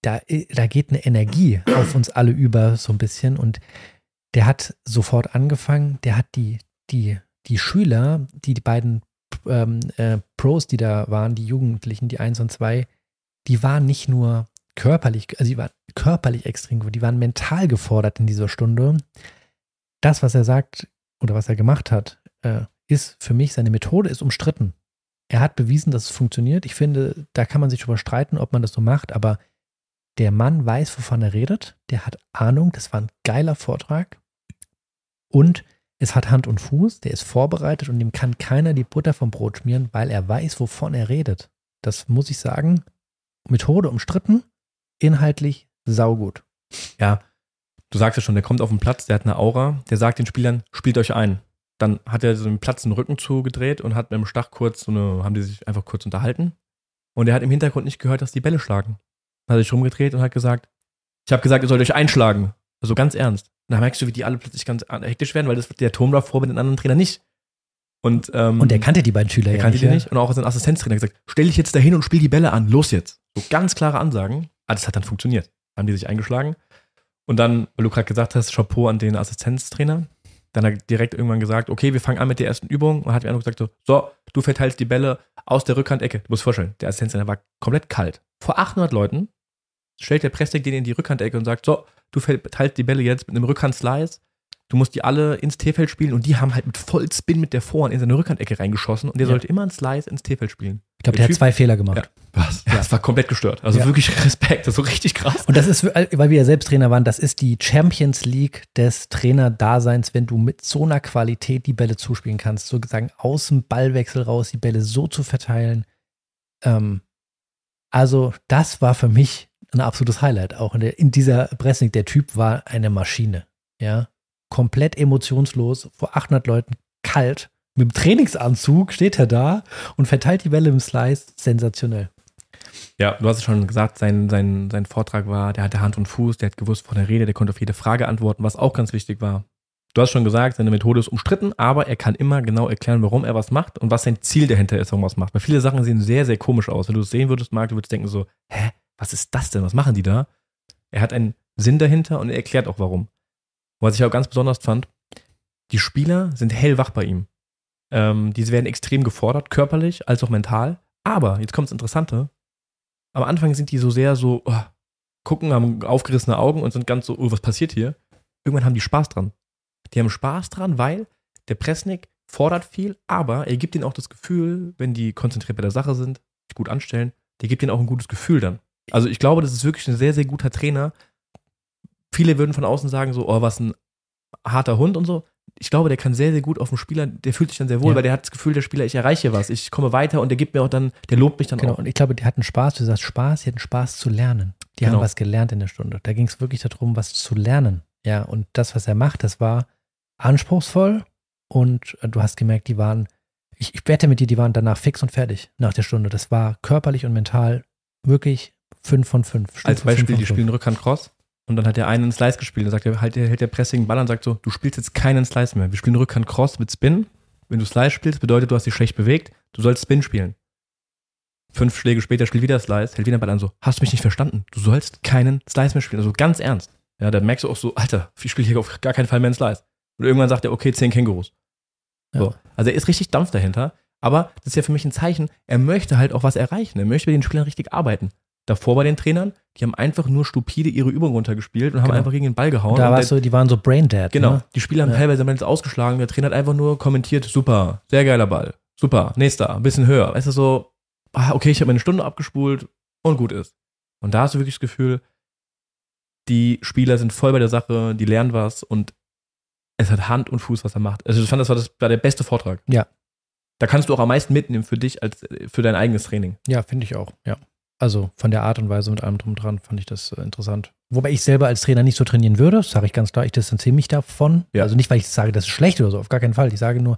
da, da geht eine Energie auf uns alle über so ein bisschen und der hat sofort angefangen, der hat die, die, die Schüler, die, die beiden ähm, äh, Pros, die da waren, die Jugendlichen, die 1 und 2, die waren nicht nur körperlich, also die waren körperlich extrem gut, die waren mental gefordert in dieser Stunde. Das, was er sagt oder was er gemacht hat, äh, ist für mich, seine Methode ist umstritten. Er hat bewiesen, dass es funktioniert. Ich finde, da kann man sich drüber streiten, ob man das so macht, aber der Mann weiß, wovon er redet. Der hat Ahnung. Das war ein geiler Vortrag. Und es hat Hand und Fuß. Der ist vorbereitet und dem kann keiner die Butter vom Brot schmieren, weil er weiß, wovon er redet. Das muss ich sagen. Methode umstritten, inhaltlich saugut. ja, du sagst ja schon, der kommt auf den Platz, der hat eine Aura, der sagt den Spielern, spielt euch ein. Dann hat er so den Platz den Rücken zugedreht und hat mit dem Stach kurz so eine, haben die sich einfach kurz unterhalten. Und er hat im Hintergrund nicht gehört, dass die Bälle schlagen. Hat sich rumgedreht und hat gesagt, ich habe gesagt, ihr sollt euch einschlagen. Also ganz ernst. Und da merkst du, wie die alle plötzlich ganz hektisch werden, weil das der Turm davor mit den anderen Trainern nicht. Und, ähm, Und er kannte die beiden Schüler er ja kannte nicht. die nicht. Und auch sein Assistenztrainer hat gesagt, stell dich jetzt dahin und spiel die Bälle an. Los jetzt. So ganz klare Ansagen. Ah, das hat dann funktioniert. Haben die sich eingeschlagen. Und dann, weil du gerade gesagt hast, Chapeau an den Assistenztrainer. Dann hat er direkt irgendwann gesagt, okay, wir fangen an mit der ersten Übung. Und hat mir einfach gesagt so, so, du verteilst die Bälle aus der Rückhandecke. Du musst vorstellen, der Assistenztrainer war komplett kalt. Vor 800 Leuten stellt der Prestek den in die Rückhandecke und sagt, so, du verteilst die Bälle jetzt mit einem Rückhand-Slice. Du musst die alle ins T-Feld spielen und die haben halt mit Vollspin mit der Vorhand in seine Rückhandecke reingeschossen und der Ja. sollte immer einen Slice ins T-Feld spielen. Ich glaube, Der der hat zwei Fehler gemacht. Was? Ja, das war komplett gestört. Also Ja. wirklich [LAUGHS] Respekt, das ist so richtig krass. Und das ist, weil wir ja selbst Trainer waren, das ist die Champions League des Trainerdaseins, wenn du mit so einer Qualität die Bälle zuspielen kannst, sozusagen aus dem Ballwechsel raus die Bälle so zu verteilen. Ähm, also das war für mich ein absolutes Highlight. Auch in, der, in dieser Pressing, der Typ war eine Maschine. Ja, komplett emotionslos, vor 800 Leuten kalt. Mit dem Trainingsanzug steht er da und verteilt die Bälle im Slice. Sensationell. Ja, du hast es schon gesagt, sein, sein, sein Vortrag war, der hatte Hand und Fuß, der hat gewusst von der Rede, der konnte auf jede Frage antworten, was auch ganz wichtig war. Du hast schon gesagt, seine Methode ist umstritten, aber er kann immer genau erklären, warum er was macht und was sein Ziel dahinter ist, warum er was macht. Weil viele Sachen sehen sehr, sehr komisch aus. Wenn du es sehen würdest, Marc, du würdest denken so, hä, was ist das denn? Was machen die da? Er hat einen Sinn dahinter und er erklärt auch warum. Was ich auch ganz besonders fand, die Spieler sind hellwach bei ihm. Ähm, diese werden extrem gefordert, körperlich als auch mental. Aber, jetzt kommt das Interessante, am Anfang sind die so sehr so, oh, gucken, haben aufgerissene Augen und sind ganz so, oh, was passiert hier? Irgendwann haben die Spaß dran. Die haben Spaß dran, weil der Pressnick fordert viel, aber er gibt ihnen auch das Gefühl, wenn die konzentriert bei der Sache sind, sich gut anstellen, der gibt ihnen auch ein gutes Gefühl dann. Also ich glaube, das ist wirklich ein sehr, sehr guter Trainer. Viele würden von außen sagen so, oh, was ein harter Hund und so. Ich glaube, der kann sehr, sehr gut auf den Spieler, der fühlt sich dann sehr wohl, Ja. weil der hat das Gefühl, der Spieler, ich erreiche was, ich komme weiter und der gibt mir auch dann, der lobt mich dann Genau, auch. und ich glaube, die hatten Spaß, du sagst Spaß, die hatten Spaß zu lernen. Die Genau. haben was gelernt in der Stunde. Da ging es wirklich darum, was zu lernen. Ja, und das, was er macht, das war anspruchsvoll und äh, du hast gemerkt, die waren, ich, ich wette mit dir, die waren danach fix und fertig nach der Stunde. Das war körperlich und mental wirklich fünf von fünf. Als Stufe fünf Beispiel, die fünf. spielen Rückhand Cross und dann hat der einen einen Slice gespielt. Dann sagt er, halt, der, hält der Pressing den Ball und sagt so, du spielst jetzt keinen Slice mehr. Wir spielen Rückhand Cross mit Spin. Wenn du Slice spielst, bedeutet, du hast dich schlecht bewegt, du sollst Spin spielen. Fünf Schläge später spielt wieder Slice, hält wieder den Ball an so, hast du mich nicht verstanden? Du sollst keinen Slice mehr spielen. Also ganz ernst. Ja, da merkst du auch so, Alter, ich spiele hier auf gar keinen Fall mehr einen Slice. Und irgendwann sagt er, okay, zehn Kängurus. So. Ja. Also er ist richtig Dampf dahinter. Aber das ist ja für mich ein Zeichen, er möchte halt auch was erreichen. Er möchte mit den Spielern richtig arbeiten. Davor bei den Trainern, die haben einfach nur stupide ihre Übung runtergespielt und haben Genau. einfach gegen den Ball gehauen. Da und war der, so, die waren so braindead. genau, Ne? die Spieler haben Ja. teilweise jetzt ausgeschlagen. Der Trainer hat einfach nur kommentiert, super, sehr geiler Ball, super, nächster, ein bisschen höher. Weißt du, so, ah, okay, ich habe meine Stunde abgespult und gut ist. Und da hast du wirklich das Gefühl, die Spieler sind voll bei der Sache, die lernen was und es hat Hand und Fuß, was er macht. Also ich fand, das war, das war der beste Vortrag. Ja. Da kannst du auch am meisten mitnehmen für dich als für dein eigenes Training. Ja, finde ich auch, ja. Also von der Art und Weise mit allem drum und dran fand ich das äh, interessant. Wobei ich selber als Trainer nicht so trainieren würde, sage ich ganz klar, ich distanziere mich davon. Ja. Also nicht, weil ich sage, das ist schlecht oder so, auf gar keinen Fall. Ich sage nur,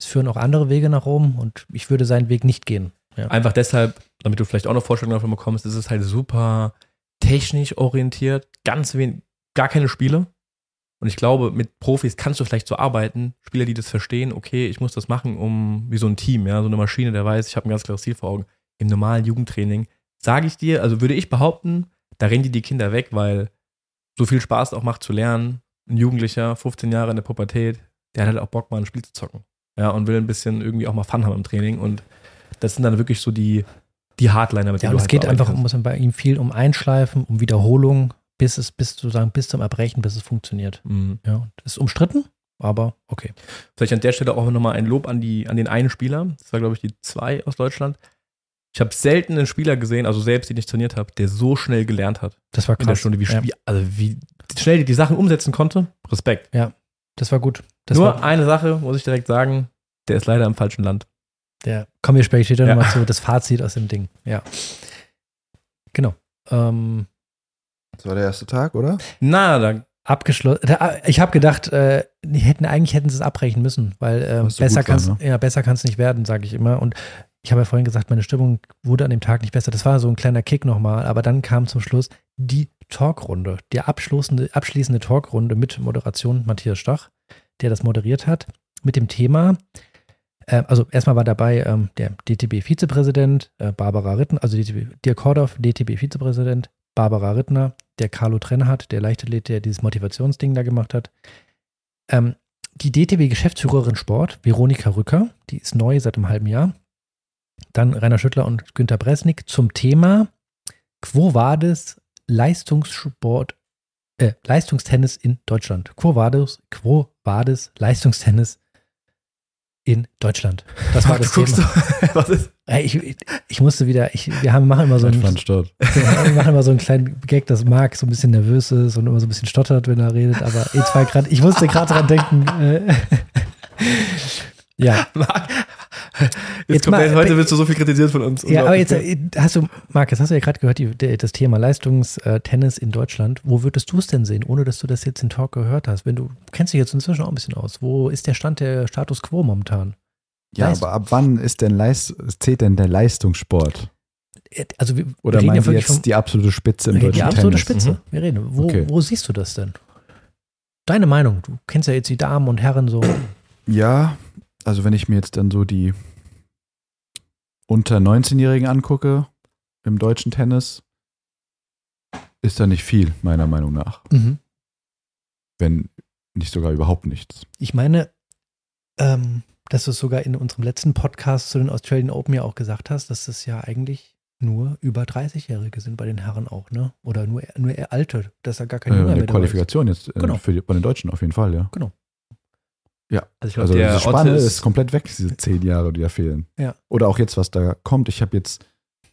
es führen auch andere Wege nach oben und ich würde seinen Weg nicht gehen. Ja. Einfach deshalb, damit du vielleicht auch noch Vorstellungen davon bekommst, ist es halt super technisch orientiert, ganz wenig, gar keine Spiele. Und ich glaube, mit Profis kannst du vielleicht so arbeiten, Spieler, die das verstehen, okay, ich muss das machen, um wie so ein Team, ja, so eine Maschine, der weiß, ich habe ein ganz klares Ziel vor Augen. Im normalen Jugendtraining sage ich dir, also würde ich behaupten, da rennen die die Kinder weg, weil so viel Spaß auch macht zu lernen. Ein Jugendlicher, 15 Jahre in der Pubertät, der hat halt auch Bock, mal ein Spiel zu zocken. Ja, und will ein bisschen irgendwie auch mal Fun haben im Training. Und das sind dann wirklich so die, die Hardliner, mit Ja, denen du es geht bearbeiten einfach um, bei ihm viel um Einschleifen, um Wiederholung, bis es, bis sozusagen bis zum Erbrechen, bis es funktioniert. Mhm. Ja, und das ist umstritten, aber okay. Vielleicht an der Stelle auch nochmal ein Lob an, die, an den einen Spieler. Das war, glaube ich, die zwei aus Deutschland. Ich habe selten einen Spieler gesehen, also selbst, den ich trainiert habe, der so schnell gelernt hat Das war in der krass. Stunde, wie, ja, wie, also wie schnell die, die Sachen umsetzen konnte. Respekt. das war gut. Das Nur war, eine Sache, muss ich direkt sagen, der ist leider im falschen Land. Der, kommen wir später Ja. nochmal zu, das Fazit aus dem Ding. Ja. Genau. Ähm, Das war der erste Tag, oder? Na, da abgeschlossen. Ich habe gedacht, äh, die hätten, eigentlich hätten sie es abbrechen müssen, weil äh, besser gut kann es ne? ja, besser kann's nicht werden, sage ich immer. Und ich habe ja vorhin gesagt, meine Stimmung wurde an dem Tag nicht besser. Das war so ein kleiner Kick nochmal, aber dann kam zum Schluss die Talkrunde, die abschließende, abschließende Talkrunde mit Moderation Matthias Stach, der das moderiert hat, mit dem Thema. Äh, also erstmal war dabei ähm, der DTB-Vizepräsident äh, Barbara Rittner, also DTB, Dirk Hordoff, DTB-Vizepräsident, Barbara Rittner, der Carlo Trennhardt, der Leichtathlet, der dieses Motivationsding da gemacht hat. Ähm, die DTB-Geschäftsführerin Sport, Veronika Rücker, die ist neu seit einem halben Jahr. Dann Rainer Schüttler und Günter Bresnik zum Thema Quo Vadis Leistungssport, äh, Leistungstennis in Deutschland. Quo Vadis, Quo Vadis Leistungstennis in Deutschland. Das war [LAUGHS] das Thema. du, was ist? Ich, ich, ich musste wieder, ich, wir haben, machen immer so ein, Deutschland statt. wir machen immer so einen kleinen Gag, dass Marc so ein bisschen nervös ist und immer so ein bisschen stottert, wenn er redet, aber jetzt war grad, ich musste gerade dran denken. Äh, [LAUGHS] ja, Marc, [LAUGHS] Jetzt jetzt kommt, mal- heute wirst du so viel kritisiert von uns. ja, aber jetzt äh, hast du, Marc, jetzt hast du ja gerade gehört, die, das Thema Leistungstennis in Deutschland. Wo würdest du es denn sehen, ohne dass du das jetzt in Talk gehört hast? Wenn du kennst dich jetzt inzwischen auch ein bisschen aus. Wo ist der Stand der Status quo momentan? Ja, Leist- aber ab wann ist denn Leist zählt denn der Leistungssport? Äh, Also wir, Oder wir reden meinen ja jetzt vom, die absolute Spitze im die deutschen absolute Tennis? Spitze. Mhm. Wir reden. Wo, Okay. wo siehst du das denn? Deine Meinung. Du kennst ja jetzt die Damen und Herren so. Ja, also wenn ich mir jetzt dann so die unter 19-Jährigen angucke im deutschen Tennis, ist da nicht viel, meiner Meinung nach. Mhm. Wenn nicht sogar überhaupt nichts. Ich meine, ähm, dass du es sogar in unserem letzten Podcast zu den Australian Open ja auch gesagt hast, dass das ja eigentlich nur über 30-Jährige sind bei den Herren auch, ne? Oder nur, nur eher alte, dass da gar kein Äh, Junger eine mehr dabei ist. Qualifikation jetzt äh, Genau. für die, bei den Deutschen auf jeden Fall, ja. Also ich glaub, Also der diese Spanne Otte ist, komplett weg, diese zehn Jahre, die da fehlen. Ja. Oder auch jetzt, was da kommt. Ich habe jetzt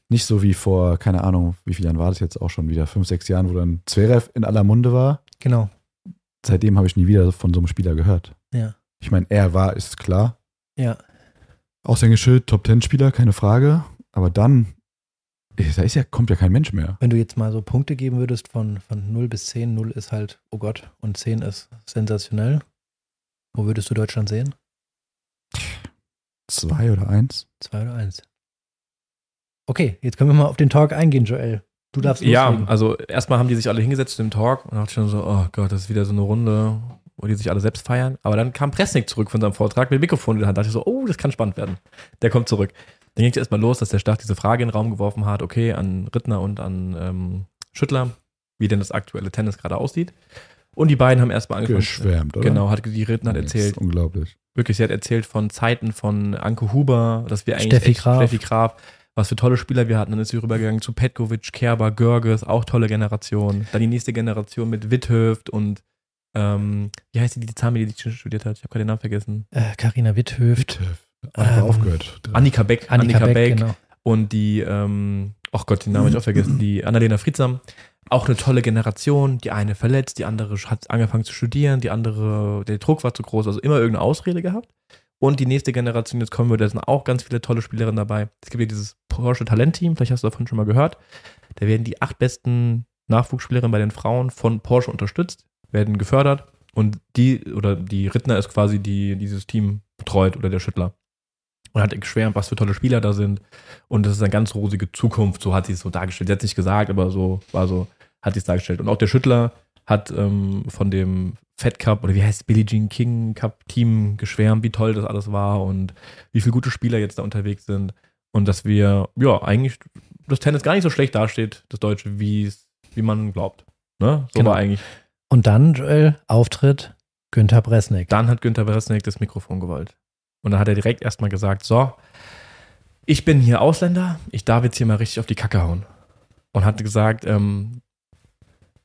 nicht so wie vor, keine Ahnung, wie viele Jahren war das jetzt auch schon wieder, fünf, sechs Jahren, wo dann Zverev in aller Munde war. Genau. Seitdem habe ich nie wieder von so einem Spieler gehört. Ja. Ich meine, er war, ist klar. Ja. Aushängeschild, Top-10-Spieler, keine Frage. Aber dann, eh, da ist ja, kommt ja kein Mensch mehr. Wenn du jetzt mal so Punkte geben würdest von, von 0 bis 10, 0 ist halt, oh Gott, und 10 ist sensationell. Wo würdest du Deutschland sehen? Zwei oder eins? Zwei oder eins? Okay, jetzt können wir mal auf den Talk eingehen, Joel. Du darfst Ja, loslegen. also erstmal haben die sich alle hingesetzt zu dem Talk und dachte ich schon so, oh Gott, das ist wieder so eine Runde, wo die sich alle selbst feiern. Aber dann kam Presnik zurück von seinem Vortrag mit dem Mikrofon in der Hand. Da dachte ich so, oh, das kann spannend werden. Der kommt zurück. Dann ging es erstmal los, dass der Stach diese Frage in den Raum geworfen hat, okay, an Rittner und an ähm, Schüttler, wie denn das aktuelle Tennis gerade aussieht. Und die beiden haben erstmal angefangen. Geschwärmt, oder? Genau, hat die Rittner hat Das erzählt, ist unglaublich. wirklich, sie hat erzählt von Zeiten von Anke Huber, dass wir eigentlich Steffi Graf. Steffi Graf, was für tolle Spieler wir hatten. Dann ist sie rübergegangen zu Petkovic, Kerber, Görges, auch tolle Generation. Dann die nächste Generation mit Witthöft und ähm, wie heißt die, die Zahnmedizin studiert hat? Ich habe gerade den Namen vergessen. Äh, Carina Witthöft. Ähm, aufgehört. Annika Beck. Annika, Beck, genau. Und die, ähm, ach Gott, den Namen habe ich auch vergessen, die Annalena Friedsam. Auch eine tolle Generation. Die eine verletzt, die andere hat angefangen zu studieren, die andere, der Druck war zu groß, also immer irgendeine Ausrede gehabt. Und die nächste Generation, jetzt kommen wir, da sind auch ganz viele tolle Spielerinnen dabei. Es gibt ja dieses Porsche Talentteam, vielleicht hast du davon schon mal gehört. Da werden die acht besten Nachwuchsspielerinnen bei den Frauen von Porsche unterstützt, werden gefördert. Und die, oder die Rittner ist quasi die, dieses Team betreut oder der Schüttler. Und hat geschwärmt, was für tolle Spieler da sind. Und das ist eine ganz rosige Zukunft, so hat sie es so dargestellt. Sie hat es nicht gesagt, aber so war so, hat es dargestellt. Und auch der Schüttler hat ähm, von dem Fed Cup oder wie heißt es, Billie Jean King Cup Team geschwärmt, wie toll das alles war und wie viele gute Spieler jetzt da unterwegs sind. Und dass wir, ja, eigentlich das Tennis gar nicht so schlecht dasteht, das Deutsche, wie es, wie man glaubt. Ne? So Genau. war eigentlich. Und dann, Joel, Auftritt Günther Bresnik. Dann hat Günther Beresnik das Mikrofon gewollt. Und dann hat er direkt erstmal gesagt: So, ich bin hier Ausländer, ich darf jetzt hier mal richtig auf die Kacke hauen. Und hat gesagt: ähm,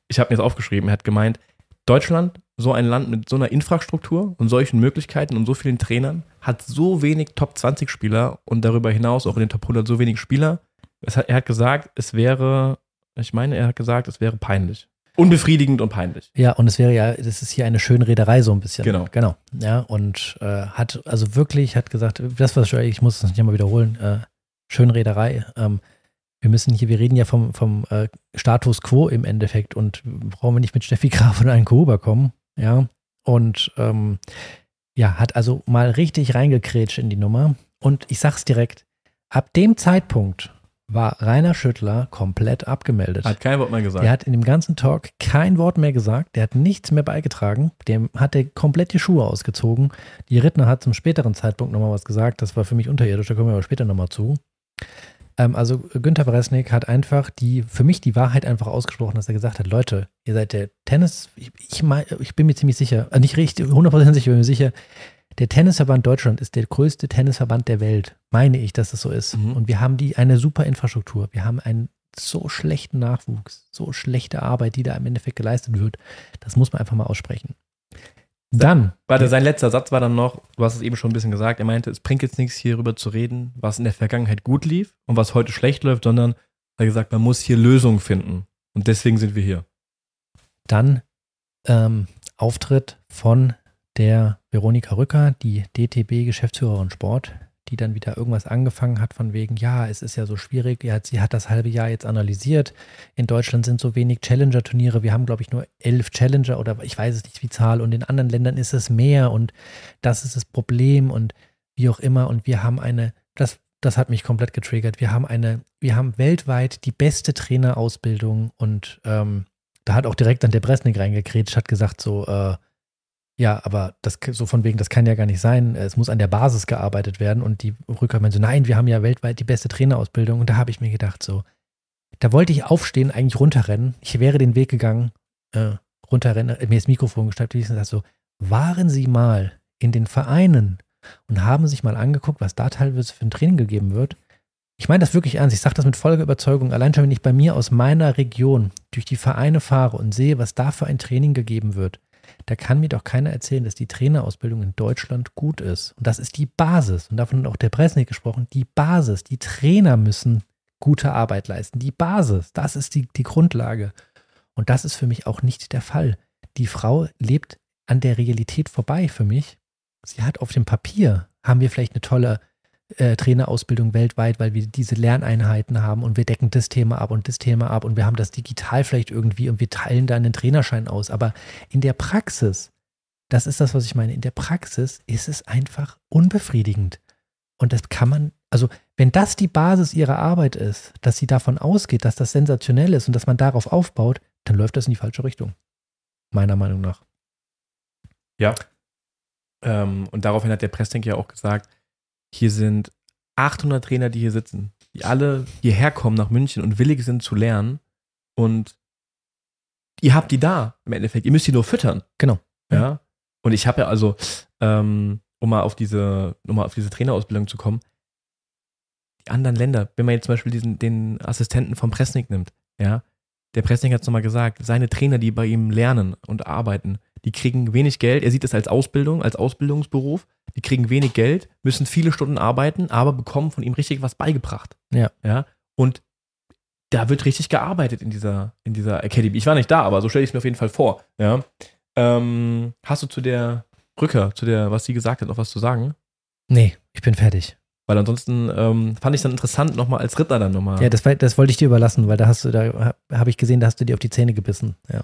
Ich habe mir das aufgeschrieben, er hat gemeint, Deutschland, so ein Land mit so einer Infrastruktur und solchen Möglichkeiten und so vielen Trainern, hat so wenig Top 20 Spieler und darüber hinaus auch in den Top 100 so wenig Spieler. Hat, er hat gesagt, es wäre, ich meine, er hat gesagt, es wäre peinlich. Unbefriedigend und peinlich. Ja, und es wäre ja, das ist hier eine schöne Reederei so ein bisschen. Genau. Genau. Ja, und äh, hat also wirklich, hat gesagt, das was ich muss es nicht mal wiederholen, äh, schöne Reederei. Ähm, wir müssen hier, wir reden ja vom, vom äh, Status quo im Endeffekt und brauchen wir nicht mit Steffi Graf oder einen Kuba kommen, ja. Und ähm, ja, hat also mal richtig reingekrätscht in die Nummer. Und ich sag's direkt, ab dem Zeitpunkt war Rainer Schüttler komplett abgemeldet. Hat kein Wort mehr gesagt. Der hat in dem ganzen Talk kein Wort mehr gesagt, der hat nichts mehr beigetragen, dem hat er komplett die Schuhe ausgezogen. Die Rittner hat zum späteren Zeitpunkt nochmal was gesagt, das war für mich unterirdisch, da kommen wir aber später nochmal zu. Ähm, also Günther Bresnik hat einfach die, für mich die Wahrheit einfach ausgesprochen, dass er gesagt hat, Leute, ihr seid der Tennis, ich, ich, mein, ich bin mir ziemlich sicher, äh, nicht richtig, 100% sicher, ich bin mir sicher, der Tennisverband Deutschland ist der größte Tennisverband der Welt, meine ich, dass das so ist. Mhm. Und wir haben die eine super Infrastruktur. Wir haben einen so schlechten Nachwuchs, so schlechte Arbeit, die da im Endeffekt geleistet wird. Das muss man einfach mal aussprechen. Dann. Warte, sein letzter Satz war dann noch, du hast es eben schon ein bisschen gesagt, er meinte, es bringt jetzt nichts, hierüber zu reden, was in der Vergangenheit gut lief und was heute schlecht läuft, sondern er hat gesagt, man muss hier Lösungen finden. Und deswegen sind wir hier. Dann ähm, Auftritt von der Veronika Rücker, die DTB-Geschäftsführerin Sport, die dann wieder irgendwas angefangen hat von wegen, ja, es ist ja so schwierig, ja, sie hat das halbe Jahr jetzt analysiert. In Deutschland sind so wenig Challenger-Turniere. Wir haben, glaube ich, nur elf Challenger oder ich weiß es nicht, wie Zahl. Und in anderen Ländern ist es mehr und das ist das Problem und wie auch immer. Und wir haben eine, das, das hat mich komplett getriggert. Wir haben eine, wir haben weltweit die beste Trainerausbildung und ähm, da hat auch direkt dann der Bresnik reingekrätscht, hat gesagt so, äh, ja, aber das so von wegen, das kann ja gar nicht sein. Es muss an der Basis gearbeitet werden. Und die Rücker meinen so, nein, wir haben ja weltweit die beste Trainerausbildung. Und da habe ich mir gedacht, so, da wollte ich aufstehen, eigentlich runterrennen. Ich wäre den Weg gegangen, äh, runterrennen, mir das Mikrofon gestellt und gesagt so, waren Sie mal in den Vereinen und haben sich mal angeguckt, was da teilweise für ein Training gegeben wird? Ich meine das wirklich ernst. Ich sage das mit voller Überzeugung. Allein schon, wenn ich bei mir aus meiner Region durch die Vereine fahre und sehe, was da für ein Training gegeben wird, da kann mir doch keiner erzählen, dass die Trainerausbildung in Deutschland gut ist. Und das ist die Basis. Und davon hat auch der Presnik gesprochen. Die Basis. Die Trainer müssen gute Arbeit leisten. Die Basis. Das ist die, die Grundlage. Und das ist für mich auch nicht der Fall. Die Frau lebt an der Realität vorbei für mich. Sie hat auf dem Papier, haben wir vielleicht eine tolle äh, Trainerausbildung weltweit, weil wir diese Lerneinheiten haben und wir decken das Thema ab und das Thema ab und wir haben das digital vielleicht irgendwie und wir teilen dann einen Trainerschein aus. Aber in der Praxis, das ist das, was ich meine, in der Praxis ist es einfach unbefriedigend. Und das kann man, also wenn das die Basis ihrer Arbeit ist, dass sie davon ausgeht, dass das sensationell ist und dass man darauf aufbaut, dann läuft das in die falsche Richtung. Meiner Meinung nach. Ja. Ähm, und daraufhin hat der Pressdenk ja auch gesagt, hier sind 800 Trainer, die hier sitzen, die alle hierher kommen nach München und willig sind zu lernen. Und ihr habt die da im Endeffekt. Ihr müsst die nur füttern. Genau. Ja. Und ich habe ja also, ähm, um mal auf diese, um mal auf diese Trainerausbildung zu kommen, die anderen Länder, wenn man jetzt zum Beispiel diesen, den Assistenten vom Pressnik nimmt, ja, der Pressnik hat es nochmal gesagt, seine Trainer, die bei ihm lernen und arbeiten, die kriegen wenig Geld. Er sieht es als Ausbildung, als Ausbildungsberuf. Die kriegen wenig Geld, müssen viele Stunden arbeiten, aber bekommen von ihm richtig was beigebracht. Ja. Ja. Und da wird richtig gearbeitet in dieser, in dieser Academy. Ich war nicht da, aber so stelle ich es mir auf jeden Fall vor. Ja. Ähm, hast du zu der Rücker, zu der, was sie gesagt hat, noch was zu sagen? Nee, ich bin fertig. Weil ansonsten ähm, fand ich es dann interessant, nochmal als Ritter dann nochmal. Ja, das, war- das wollte ich dir überlassen, weil da hast du, da habe ich gesehen, da hast du dir auf die Zähne gebissen. Ja.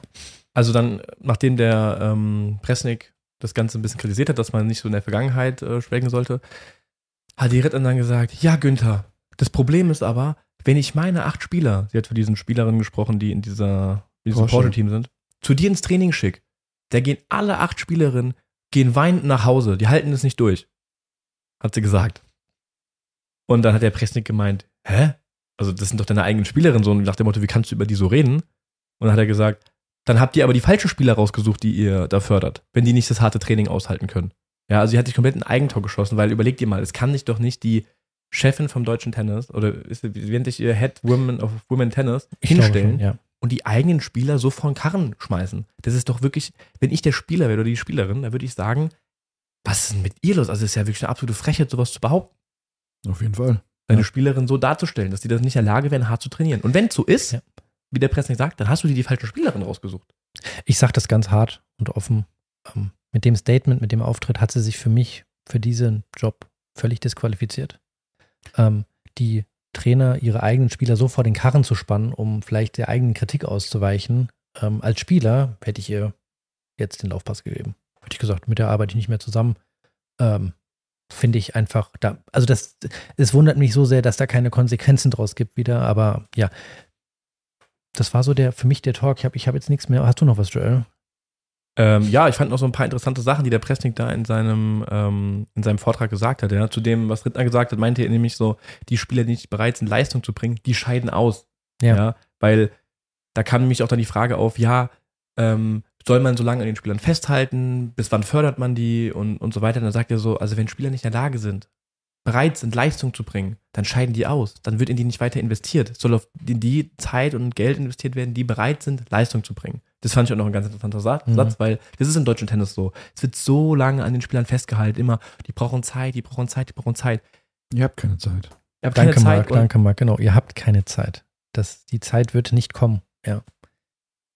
Also dann, nachdem der ähm, Presnik das Ganze ein bisschen kritisiert hat, dass man nicht so in der Vergangenheit äh, schwelgen sollte, hat die Rittern dann gesagt, ja Günther, das Problem ist aber, wenn ich meine acht Spieler, sie hat für diesen Spielerinnen gesprochen, die in dieser, in diesem Porsche. Porsche-Team sind, zu dir ins Training schick, da gehen alle acht Spielerinnen, gehen weinend nach Hause, die halten es nicht durch. Hat sie gesagt. Und dann hat der Presnik gemeint, hä? Also das sind doch deine eigenen Spielerinnen, so nach dem Motto, wie kannst du über die so reden? Und dann hat er gesagt, dann habt ihr aber die falschen Spieler rausgesucht, die ihr da fördert, wenn die nicht das harte Training aushalten können. Ja, also sie hat sich komplett ein Eigentor geschossen, weil überlegt ihr mal, es kann sich doch nicht die Chefin vom deutschen Tennis oder ist, nennt sich ihr Head Women of Women Tennis Ich hinstellen schon, ja. und die eigenen Spieler so vor den Karren schmeißen. Das ist doch wirklich, wenn ich der Spieler wäre oder die Spielerin, dann würde ich sagen, was ist denn mit ihr los? Also es ist ja wirklich eine absolute Frechheit, sowas zu behaupten, Auf jeden Fall. deine Ja. Spielerin so darzustellen, dass die das nicht in der Lage wären, hart zu trainieren. Und wenn es so ist, Ja. wie der Pressling sagt, dann hast du dir die falsche Spielerin rausgesucht. Ich sage das ganz hart und offen. Ähm, mit dem Statement, mit dem Auftritt hat sie sich für mich, für diesen Job völlig disqualifiziert. Ähm, die Trainer ihre eigenen Spieler so vor den Karren zu spannen, um vielleicht der eigenen Kritik auszuweichen. Ähm, als Spieler hätte ich ihr jetzt den Laufpass gegeben. Hätte ich gesagt, mit der arbeite ich nicht mehr zusammen. Ähm, Finde ich einfach da, also das, es wundert mich so sehr, dass da keine Konsequenzen draus gibt wieder, aber ja. Das war so der, für mich der Talk. Ich habe ich hab jetzt nichts mehr. Hast du noch was, Joel? Ähm, ja, ich fand noch so ein paar interessante Sachen, die der Pressnik da in seinem, ähm, in seinem Vortrag gesagt hat. Ja. Zu dem, was Rittner gesagt hat, meinte er nämlich so, die Spieler, die nicht bereit sind, Leistung zu bringen, die scheiden aus. Ja. ja weil da kam nämlich auch dann die Frage auf, ja, ähm, soll man so lange an den Spielern festhalten, bis wann fördert man die und, und so weiter. Und dann sagt er so, also wenn Spieler nicht in der Lage sind, bereit sind, Leistung zu bringen, dann scheiden die aus. Dann wird in die nicht weiter investiert. Es soll auf in die Zeit und Geld investiert werden, die bereit sind, Leistung zu bringen. Das fand ich auch noch ein ganz interessanter Satz, Mhm. Satz, weil das ist im deutschen Tennis so. Es wird so lange an den Spielern festgehalten, immer, die brauchen Zeit, die brauchen Zeit, die brauchen Zeit. Ihr habt keine Zeit. Ihr habt Danke, keine Zeit. Marc, und- danke, Marc. Genau, ihr habt keine Zeit. Das, die Zeit wird nicht kommen. Ja.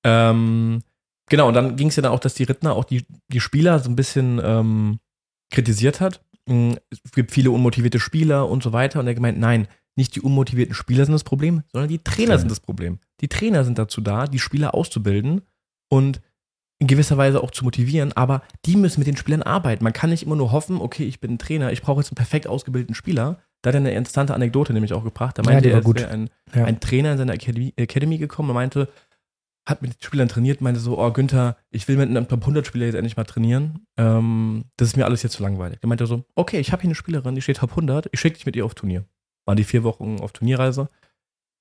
Ähm, genau, und dann ging es ja dann auch, dass die Rittner auch die, die Spieler so ein bisschen ähm, kritisiert hat. Mm, Es gibt viele unmotivierte Spieler und so weiter. Und er gemeint, nein, nicht die unmotivierten Spieler sind das Problem, sondern die Trainer Trainer. sind das Problem. Die Trainer sind dazu da, die Spieler auszubilden und in gewisser Weise auch zu motivieren, aber die müssen mit den Spielern arbeiten. Man kann nicht immer nur hoffen, okay, ich bin ein Trainer, ich brauche jetzt einen perfekt ausgebildeten Spieler. Da hat er eine interessante Anekdote nämlich auch gebracht. Da Ja, meinte war er, wäre ein, Ja. ein Trainer in seiner Academy, Academy gekommen und meinte, hat mit den Spielern trainiert, meinte so, oh Günther, ich will mit einem Top 100 Spieler jetzt endlich mal trainieren. Ähm, das ist mir alles jetzt zu langweilig. Er meinte so, okay, ich habe hier eine Spielerin, die steht Top 100, ich schicke dich mit ihr auf Turnier. Waren die vier Wochen auf Turnierreise,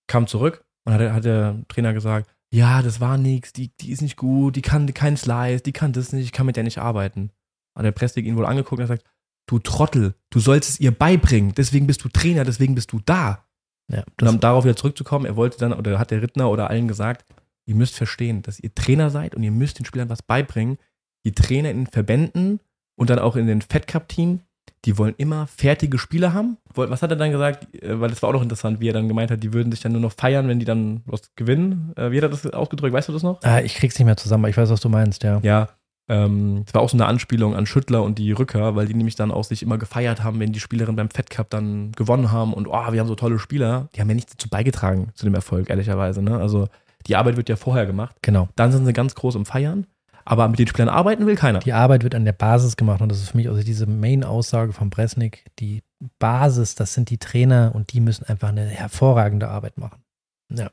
kam zurück und hat, hat der Trainer gesagt, ja, das war nix, die, die ist nicht gut, die kann keinen Slice, die kann das nicht, ich kann mit der nicht arbeiten. Hat der Pressig ihn wohl angeguckt und hat gesagt, du Trottel, du sollst es ihr beibringen, deswegen bist du Trainer, deswegen bist du da. ja Und um darauf wieder zurückzukommen, er wollte dann, oder hat der Rittner oder allen gesagt, ihr müsst verstehen, dass ihr Trainer seid und ihr müsst den Spielern was beibringen. Die Trainer in den Verbänden und dann auch in den Fed Cup Team, die wollen immer fertige Spieler haben. Was hat er dann gesagt? Äh, Weil das war auch noch interessant, wie er dann gemeint hat, die würden sich dann nur noch feiern, wenn die dann was gewinnen. Äh, Wie hat er das ausgedrückt? Weißt du das noch? ah, ich krieg's nicht mehr zusammen, aber ich weiß, was du meinst, ja. Ja, ähm, das war auch so eine Anspielung an Schüttler und die Rücker, weil die nämlich dann auch sich immer gefeiert haben, wenn die Spielerinnen beim Fed Cup dann gewonnen haben und oh, wir haben so tolle Spieler. Die haben ja nichts dazu beigetragen zu dem Erfolg, ehrlicherweise. Ne? Also die Arbeit wird ja vorher gemacht. Genau. Dann sind sie ganz groß im Feiern, aber mit den Spielern arbeiten will keiner. Die Arbeit wird an der Basis gemacht und das ist für mich also diese Main-Aussage von Bresnik. Die Basis, das sind die Trainer und die müssen einfach eine hervorragende Arbeit machen. Ja.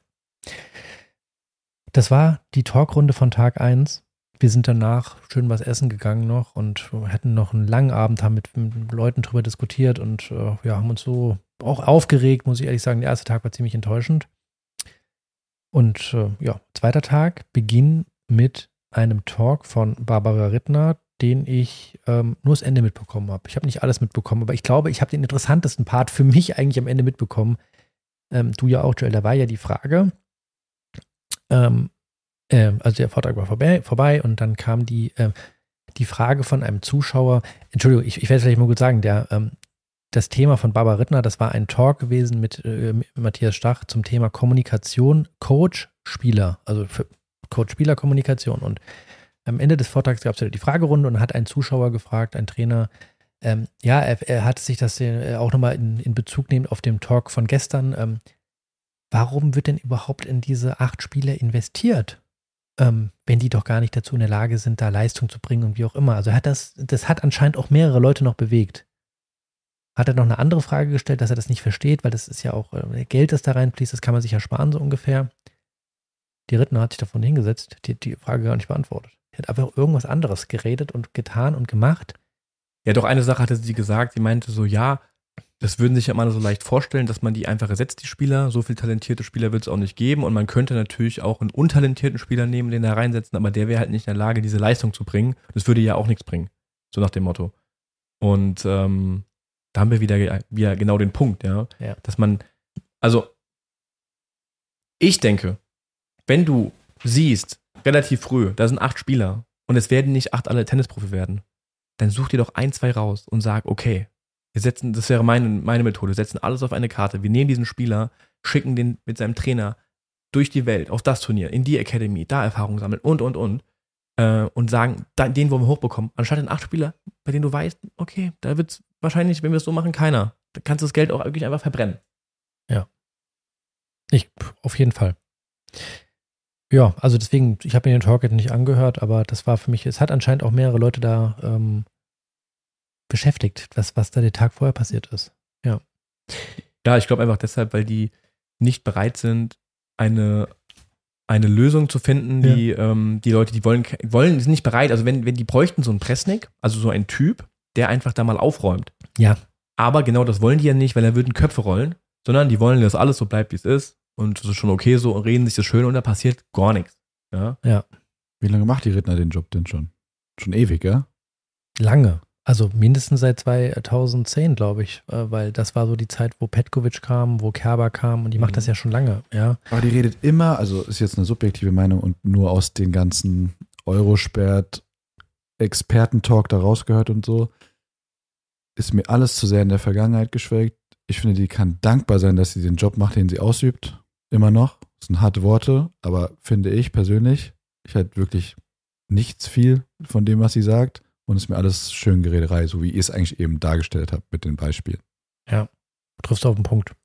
Das war die Talkrunde von Tag 1. Wir sind danach schön was essen gegangen noch und hatten noch einen langen Abend, haben mit, mit Leuten drüber diskutiert und äh, ja, haben uns so auch aufgeregt, muss ich ehrlich sagen. Der erste Tag war ziemlich enttäuschend. Und äh, ja, zweiter Tag, Beginn mit einem Talk von Barbara Rittner, den ich ähm, nur das Ende mitbekommen habe. Ich habe nicht alles mitbekommen, aber ich glaube, ich habe den interessantesten Part für [LAUGHS] mich eigentlich am Ende mitbekommen. Ähm, du ja auch, Joel, da war ja die Frage. Ähm, ähm, also der Vortrag war vorbei, vorbei und dann kam die, ähm, die Frage von einem Zuschauer. Entschuldigung, ich, ich werde es vielleicht mal gut sagen, der, ähm, das Thema von Barbara Rittner, das war ein Talk gewesen mit, äh, mit Matthias Stach zum Thema Kommunikation, Coach, Spieler, also Coach-Spieler-Kommunikation. Und am Ende des Vortrags gab es ja die Fragerunde und hat ein Zuschauer gefragt, ein Trainer, ähm, ja, er, er hat sich das äh, auch nochmal in, in Bezug nehmen auf den Talk von gestern. Ähm, warum wird denn überhaupt in diese acht Spieler investiert? Ähm, wenn die doch gar nicht dazu in der Lage sind, da Leistung zu bringen und wie auch immer. Also hat das, das hat anscheinend auch mehrere Leute noch bewegt. Hat er noch eine andere Frage gestellt, dass er das nicht versteht, weil das ist ja auch äh, Geld, das da reinfließt, das kann man sich ja sparen, so ungefähr. Die Rittner hat sich davon hingesetzt, die hat die Frage gar nicht beantwortet. Die hat einfach irgendwas anderes geredet und getan und gemacht. Ja, doch eine Sache hatte sie gesagt, sie meinte so, ja, das würden sich ja immer so leicht vorstellen, dass man die einfach ersetzt, die Spieler. So viel talentierte Spieler wird es auch nicht geben. Und man könnte natürlich auch einen untalentierten Spieler nehmen, den da reinsetzen, aber der wäre halt nicht in der Lage, diese Leistung zu bringen. Das würde ja auch nichts bringen. So nach dem Motto. Und ähm, da haben wir wieder, wieder genau den Punkt, ja. Ja. Dass man, also, ich denke, wenn du siehst, relativ früh, da sind acht Spieler und es werden nicht acht alle Tennisprofi werden, dann such dir doch ein, zwei raus und sag, okay, wir setzen, das wäre meine, meine Methode, wir setzen alles auf eine Karte. Wir nehmen diesen Spieler, schicken den mit seinem Trainer durch die Welt, auf das Turnier, in die Academy, da Erfahrung sammeln und, und, und. Äh, und sagen, den wollen wir hochbekommen. Anstatt den acht Spieler, bei denen du weißt, okay, da wird es wahrscheinlich, wenn wir es so machen, keiner. Da kannst du das Geld auch wirklich einfach verbrennen. Ich, auf jeden Fall. Ja, also deswegen, ich habe mir den Talk jetzt nicht angehört, aber das war für mich, es hat anscheinend auch mehrere Leute da ähm, beschäftigt, was, was da der Tag vorher passiert ist. Ja. Ja, ich glaube einfach deshalb, weil die nicht bereit sind, eine, eine Lösung zu finden, die ähm, die Leute, die wollen, wollen, sind nicht bereit. Also wenn, wenn die bräuchten so einen Pressnick, also so einen Typ, der einfach da mal aufräumt. Ja. Aber genau das wollen die ja nicht, weil er würden Köpfe rollen, sondern die wollen, dass alles so bleibt, wie es ist. Und das ist schon okay so und reden sich das schön und da passiert gar nichts. Ja. Wie lange macht die Redner den Job denn schon? Schon ewig, ja? Lange. Also mindestens seit 2010, glaube ich, äh, weil das war so die Zeit, wo Petkovic kam, wo Kerber kam und die macht Mhm. das ja schon lange, ja. Aber die redet immer, also ist jetzt eine subjektive Meinung und nur aus den ganzen Eurosperrt Expertentalk da rausgehört und so, ist mir alles zu sehr in der Vergangenheit geschwelgt. Ich finde, die kann dankbar sein, dass sie den Job macht, den sie ausübt. Immer noch. Das sind harte Worte, aber finde ich persönlich, ich halt wirklich nichts viel von dem, was sie sagt. Und es ist mir alles schön Gerederei, so wie ihr es eigentlich eben dargestellt habt mit den Beispielen. Du triffst auf den Punkt.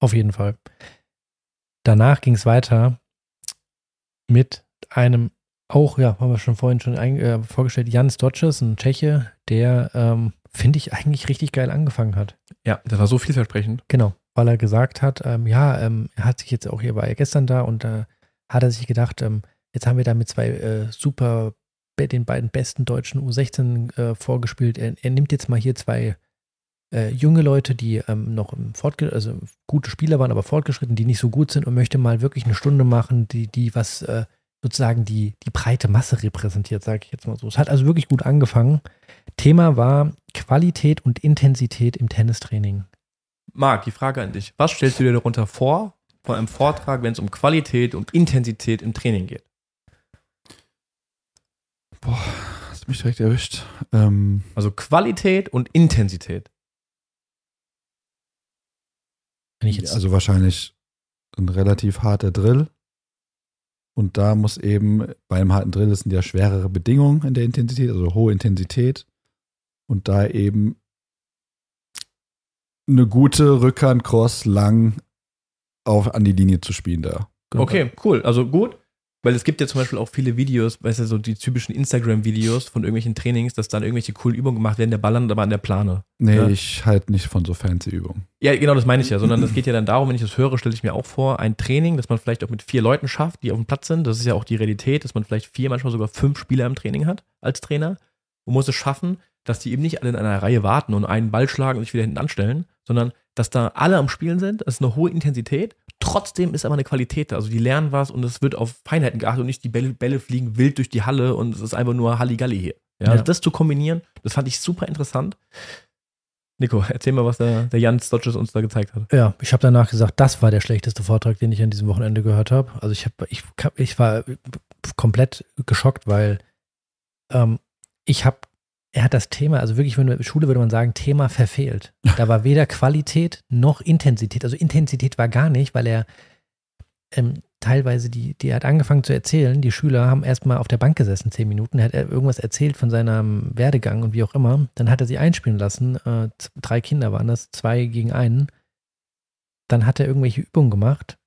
Auf jeden Fall. Danach ging es weiter mit einem, auch, ja, haben wir schon vorhin schon ein, äh, vorgestellt, Jan Stotches, ein Tscheche, der, ähm, finde ich, eigentlich richtig geil angefangen hat. Ja, das war so vielversprechend. Genau, weil er gesagt hat, ähm, ja, ähm, er hat sich jetzt auch, hier war er gestern da und da hat er sich gedacht, ähm, jetzt haben wir da mit zwei äh, super, den beiden besten deutschen U16 äh, vorgespielt. Er, er nimmt jetzt mal hier zwei äh, junge Leute, die ähm, noch im Fortge also gute Spieler waren, aber fortgeschritten, die nicht so gut sind und möchte mal wirklich eine Stunde machen, die, die was äh, sozusagen die, die breite Masse repräsentiert, sage ich jetzt mal so. Es hat also wirklich gut angefangen. Thema war Qualität und Intensität im Tennistraining. Marc, die Frage an dich. Was stellst du dir darunter vor, von einem Vortrag, wenn es um Qualität und Intensität im Training geht? Boah, hast mich direkt erwischt. Ähm, Also Qualität und Intensität. Wenn ich jetzt Also wahrscheinlich ein relativ harter Drill. Und da muss eben, bei einem harten Drill sind ja schwerere Bedingungen in der Intensität, also hohe Intensität. Und da eben eine gute Rückhand, Cross, lang auf, an die Linie zu spielen da. Okay, cool. Also gut. Weil es gibt ja zum Beispiel auch viele Videos, weißt du, so die typischen Instagram-Videos von irgendwelchen Trainings, dass dann irgendwelche coolen Übungen gemacht werden, der Ball landet aber an der Plane. Nee, Ja. ich halte nicht von so fancy Übungen. Ja, genau, das meine ich ja, sondern es [CLEARS THROAT] geht ja dann darum, wenn ich das höre, stelle ich mir auch vor, ein Training, das man vielleicht auch mit vier Leuten schafft, die auf dem Platz sind. Das ist ja auch die Realität, dass man vielleicht vier, manchmal sogar fünf Spieler im Training hat als Trainer und muss es schaffen, dass die eben nicht alle in einer Reihe warten und einen Ball schlagen und sich wieder hinten anstellen, sondern dass da alle am Spielen sind, es ist eine hohe Intensität, trotzdem ist aber eine Qualität da. Also die lernen was und es wird auf Feinheiten geachtet und nicht die Bälle, Bälle fliegen wild durch die Halle und es ist einfach nur Halligalli hier. Ja, Ja. Also das zu kombinieren, das fand ich super interessant. Nico, erzähl mal, was der, der Jan Stotches uns da gezeigt hat. Ja, ich habe danach gesagt, das war der schlechteste Vortrag, den ich an diesem Wochenende gehört habe. Also ich habe, ich, ich war komplett geschockt, weil ähm, ich habe, er hat das Thema, also wirklich, wenn du Schule würde man sagen, Thema verfehlt. Da war weder Qualität noch Intensität. Also Intensität war gar nicht, weil er ähm, teilweise die, die hat angefangen zu erzählen, die Schüler haben erstmal auf der Bank gesessen, zehn Minuten, er hat irgendwas erzählt von seinem Werdegang und wie auch immer. Dann hat er sie einspielen lassen. Äh, drei Kinder waren das, zwei gegen einen. Dann hat er irgendwelche Übungen gemacht.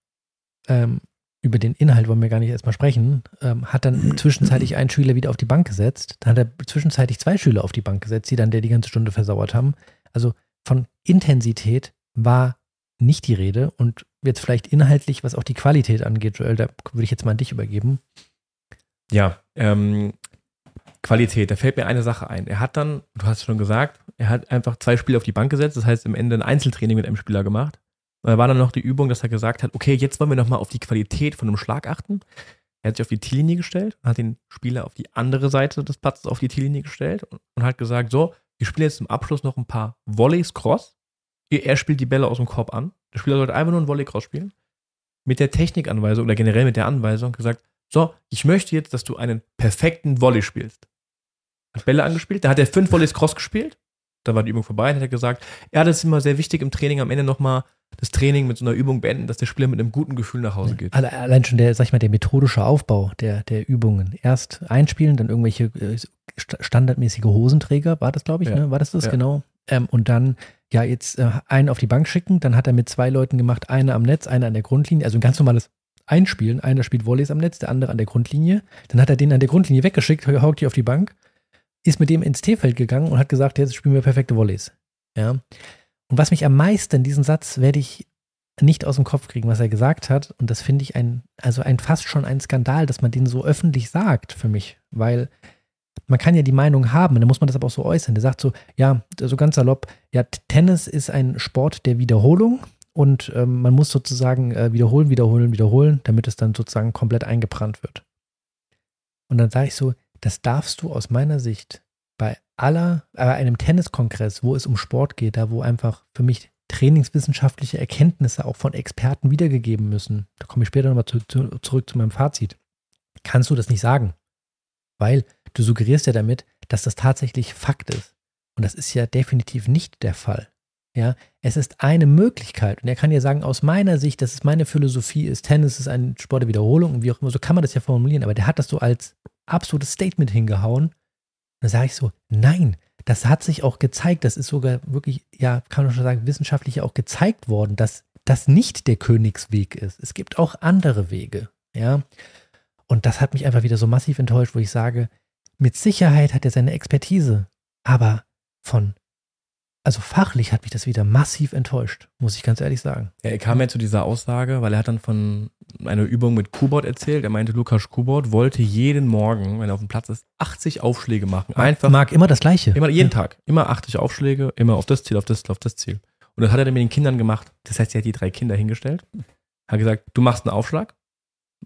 Ähm, über den Inhalt wollen wir gar nicht erstmal sprechen. Ähm, hat dann [CLEARS THROAT] zwischenzeitlich einen Schüler wieder auf die Bank gesetzt. Dann hat er zwischenzeitlich zwei Schüler auf die Bank gesetzt, die dann der die ganze Stunde versauert haben. Also von Intensität war nicht die Rede und jetzt vielleicht inhaltlich, was auch die Qualität angeht, Joel, da würde ich jetzt mal an dich übergeben. Ja, ähm, Qualität, da fällt mir eine Sache ein. Er hat dann, du hast schon gesagt, er hat einfach zwei Spieler auf die Bank gesetzt, das heißt im Ende ein Einzeltraining mit einem Spieler gemacht. Und da war dann noch die Übung, dass er gesagt hat, okay, jetzt wollen wir nochmal auf die Qualität von einem Schlag achten. Er hat sich auf die T-Linie gestellt, hat den Spieler auf die andere Seite des Platzes auf die T-Linie gestellt und, und hat gesagt, so, wir spielen jetzt zum Abschluss noch ein paar Volleys Cross. Er spielt die Bälle aus dem Korb an. Der Spieler sollte einfach nur einen Volley Cross spielen. Mit der Technikanweisung oder generell mit der Anweisung gesagt, so, ich möchte jetzt, dass du einen perfekten Volley spielst. Hat Bälle angespielt, da hat er fünf Volleys Cross gespielt, da war die Übung vorbei, dann hat er gesagt, ja, das ist immer sehr wichtig im Training, am Ende nochmal das Training mit so einer Übung beenden, dass der Spieler mit einem guten Gefühl nach Hause geht. Alle- Allein schon der, sag ich mal, der methodische Aufbau der, der Übungen. Erst einspielen, dann irgendwelche äh, sta- standardmäßige Hosenträger, war das, glaube ich, Ja. ne? War das das Ja. genau? Ähm, und dann, ja, jetzt äh, einen auf die Bank schicken, dann hat er mit zwei Leuten gemacht, eine am Netz, eine an der Grundlinie, also ein ganz normales Einspielen. Einer spielt Volleys am Netz, der andere an der Grundlinie. Dann hat er den an der Grundlinie weggeschickt, haukt die auf die Bank, ist mit dem ins T-Feld gegangen und hat gesagt, jetzt spielen wir perfekte Volleys. Ja. Und was mich am meisten, diesen Satz werde ich nicht aus dem Kopf kriegen, was er gesagt hat. Und das finde ich ein, also ein fast schon ein Skandal, dass man den so öffentlich sagt für mich, weil man kann ja die Meinung haben, dann muss man das aber auch so äußern. Der sagt so, ja, so ganz salopp, ja, Tennis ist ein Sport der Wiederholung und ähm, man muss sozusagen äh, wiederholen, wiederholen, wiederholen, damit es dann sozusagen komplett eingebrannt wird. Und dann sage ich so, das darfst du aus meiner Sicht bei aller, bei einem Tenniskongress, wo es um Sport geht, da wo einfach für mich trainingswissenschaftliche Erkenntnisse auch von Experten wiedergegeben müssen, da komme ich später nochmal zu, zu, zurück zu meinem Fazit, kannst du das nicht sagen. Weil du suggerierst ja damit, dass das tatsächlich Fakt ist. Und das ist ja definitiv nicht der Fall. Ja, es ist eine Möglichkeit. Und er kann ja sagen, aus meiner Sicht, das ist meine Philosophie, ist Tennis ist ein Sport der Wiederholung und wie auch immer, so kann man das ja formulieren. Aber der hat das so als absolutes Statement hingehauen. Dann sage ich so, nein, das hat sich auch gezeigt, das ist sogar wirklich, ja, kann man schon sagen, wissenschaftlich auch gezeigt worden, dass das nicht der Königsweg ist. Es gibt auch andere Wege. Ja. Und das hat mich einfach wieder so massiv enttäuscht, wo ich sage, mit Sicherheit hat er seine Expertise, aber von, also fachlich hat mich das wieder massiv enttäuscht, muss ich ganz ehrlich sagen. Ja, er kam ja zu dieser Aussage, weil er hat dann von einer Übung mit Kubot erzählt. Er meinte, Lukas Kubot wollte jeden Morgen, wenn er auf dem Platz ist, 80 Aufschläge machen. Einfach. Mag immer das Gleiche. Immer, jeden ja. Tag. Immer 80 Aufschläge, immer auf das Ziel, auf das Ziel, auf das Ziel. Und das hat er dann mit den Kindern gemacht. Das heißt, er hat die drei Kinder hingestellt, hat gesagt, du machst einen Aufschlag,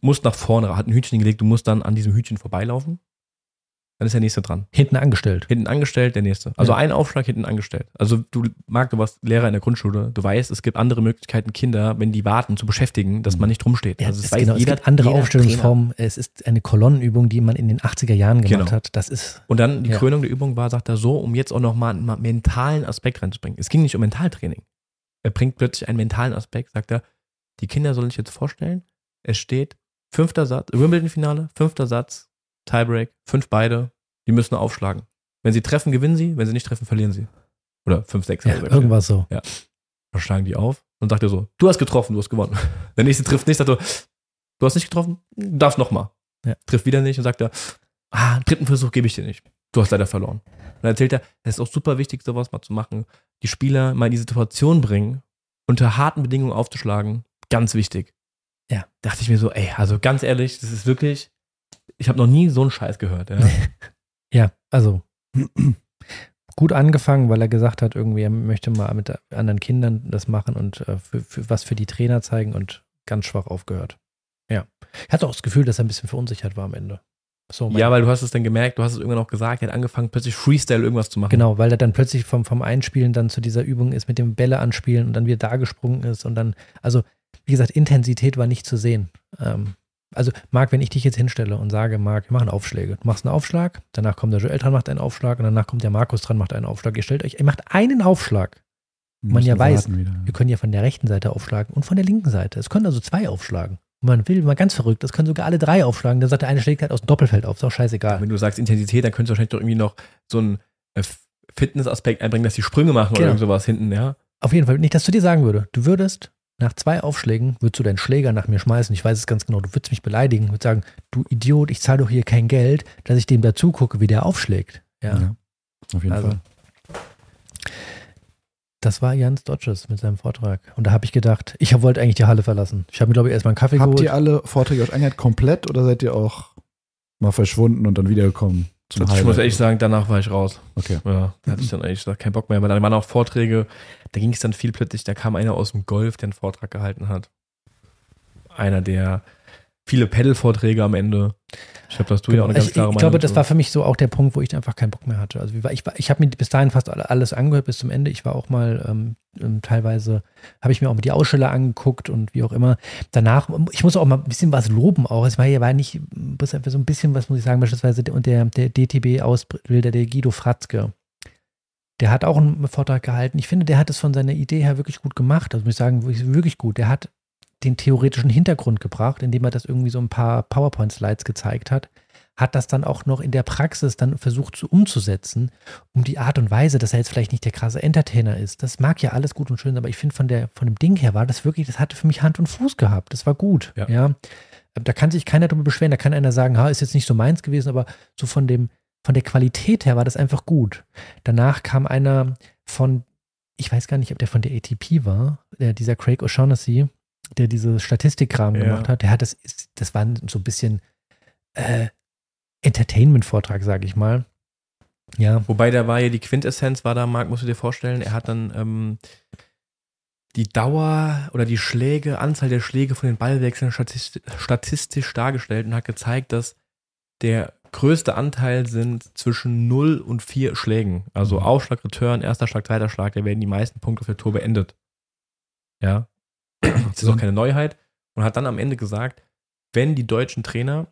musst nach vorne, hat ein Hütchen gelegt, du musst dann an diesem Hütchen vorbeilaufen. Dann ist der nächste dran. Hinten angestellt. Hinten angestellt, der nächste. Also ja. ein Aufschlag hinten angestellt. Also du, Marc, du warst Lehrer in der Grundschule, du weißt, es gibt andere Möglichkeiten, Kinder, wenn die warten, zu beschäftigen, dass man nicht rumsteht. Ja, also es, genau, jeder, es gibt andere Aufstellungsformen. Es ist eine Kolonnenübung, die man in den 80er Jahren gemacht genau. hat. Das ist. Und dann die ja. Krönung der Übung war, sagt er so, um jetzt auch nochmal einen mentalen Aspekt reinzubringen. Es ging nicht um Mentaltraining. Er bringt plötzlich einen mentalen Aspekt, sagt er, die Kinder sollen sich jetzt vorstellen, es steht fünfter Satz, Wimbledon-Finale, fünfter Satz, Tiebreak, fünf beide, die müssen aufschlagen. Wenn sie treffen, gewinnen sie, wenn sie nicht treffen, verlieren sie. Oder 5-6. Ja, irgendwas so. Ja. Dann schlagen die auf und sagt er so, du hast getroffen, du hast gewonnen. [LAUGHS] Der nächste trifft nicht, sagt er, du hast nicht getroffen, du darfst nochmal. Ja. Trifft wieder nicht und sagt er, ah, dritten Versuch gebe ich dir nicht. Du hast leider verloren. Und dann erzählt er, es ist auch super wichtig, sowas mal zu machen. Die Spieler mal in die Situation bringen, unter harten Bedingungen aufzuschlagen. Ganz wichtig. Ja. Dachte ich mir so, ey, also ganz ehrlich, das ist wirklich, ich habe noch nie so einen Scheiß gehört. Ja. [LAUGHS] Ja, also [CLEARS THROAT] gut angefangen, weil er gesagt hat, irgendwie, er möchte mal mit anderen Kindern das machen und äh, für, für, was für die Trainer zeigen und ganz schwach aufgehört. Ja. Ich hatte auch das Gefühl, dass er ein bisschen verunsichert war am Ende. So, ja, weil du hast es dann gemerkt, du hast es irgendwann auch gesagt, er hat angefangen, plötzlich Freestyle irgendwas zu machen. Genau, weil er dann plötzlich vom, vom Einspielen dann zu dieser Übung ist, mit dem Bälle anspielen und dann wieder da gesprungen ist und dann, also wie gesagt, Intensität war nicht zu sehen. Ähm, also, Marc, wenn ich dich jetzt hinstelle und sage, Marc, wir machen Aufschläge. Du machst einen Aufschlag, danach kommt der Joel dran, macht einen Aufschlag und danach kommt der Markus dran, macht einen Aufschlag. Ihr stellt euch, ihr macht einen Aufschlag. Man ja weiß, wir können ja von der rechten Seite aufschlagen und von der linken Seite. Es können also zwei aufschlagen. Man will mal ganz verrückt, das können sogar alle drei aufschlagen. Dann sagt der eine schlägt halt aus dem Doppelfeld auf, ist auch scheißegal. Wenn du sagst Intensität, dann könntest du wahrscheinlich doch irgendwie noch so einen äh, Fitnessaspekt einbringen, dass die Sprünge machen genau. oder irgend sowas hinten, ja. Auf jeden Fall, nicht, dass du dir sagen würde, du würdest nach zwei Aufschlägen würdest du deinen Schläger nach mir schmeißen. Ich weiß es ganz genau. Du würdest mich beleidigen. Du würdest sagen, du Idiot, ich zahle doch hier kein Geld, dass ich dem dazu gucke, wie der aufschlägt. Ja, ja auf jeden also, Fall. Das war Jans Dodges mit seinem Vortrag. Und da habe ich gedacht, ich wollte eigentlich die Halle verlassen. Ich habe mir, glaube ich, erstmal einen Kaffee Habt geholt. Habt ihr alle Vorträge euch angehört komplett oder seid ihr auch mal verschwunden und dann wiedergekommen? Zum ich muss ehrlich sagen, danach war ich raus. Okay. Ja, da hatte ich dann eigentlich keinen Bock mehr, weil dann waren auch Vorträge, da ging es dann viel plötzlich, da kam einer aus dem Golf, der einen Vortrag gehalten hat. Einer, der viele Pedal-Vorträge am Ende. Ich glaube, dass du genau. ja auch eine ganz ich, klare Ich glaube, das war für mich so auch der Punkt, wo ich einfach keinen Bock mehr hatte. Also ich, ich habe mir bis dahin fast alles angehört bis zum Ende. Ich war auch mal ähm, ähm, teilweise, habe ich mir auch mal die Aussteller angeguckt und wie auch immer. Danach, ich muss auch mal ein bisschen was loben auch. Es war ja war nicht, so ein bisschen was muss ich sagen, beispielsweise der, der, der DTB-Ausbilder, der Guido Fratzke. Der hat auch einen Vortrag gehalten. Ich finde, der hat es von seiner Idee her wirklich gut gemacht. Also muss ich sagen, wirklich gut. Der hat den theoretischen Hintergrund gebracht, indem er das irgendwie so ein paar PowerPoint-Slides gezeigt hat, hat das dann auch noch in der Praxis dann versucht zu umzusetzen, um die Art und Weise, dass er jetzt vielleicht nicht der krasse Entertainer ist. Das mag ja alles gut und schön, aber ich finde von der von dem Ding her war das wirklich, das hatte für mich Hand und Fuß gehabt. Das war gut. Ja. ja. Da kann sich keiner drüber beschweren. Da kann einer sagen, ha, ist jetzt nicht so meins gewesen, aber so von dem von der Qualität her war das einfach gut. Danach kam einer von, ich weiß gar nicht, ob der von der ATP war, der, dieser Craig O'Shaughnessy, der diese Statistikkram Ja. gemacht hat. Der hat das, das war so ein bisschen äh, Entertainment-Vortrag, sage ich mal. Ja, Wobei da war ja die Quintessenz, war da, Marc, musst du dir vorstellen, er hat dann ähm, die Dauer oder die Schläge, Anzahl der Schläge von den Ballwechseln statistisch, statistisch dargestellt und hat gezeigt, dass der größte Anteil sind zwischen 0 und 4 Schlägen. Also Mhm. Aufschlag, Return, erster Schlag, zweiter Schlag, da werden die meisten Punkte auf der Tour beendet. Ja. [CLEARS THROAT] Das ist auch keine Neuheit. Und hat dann am Ende gesagt, wenn die deutschen Trainer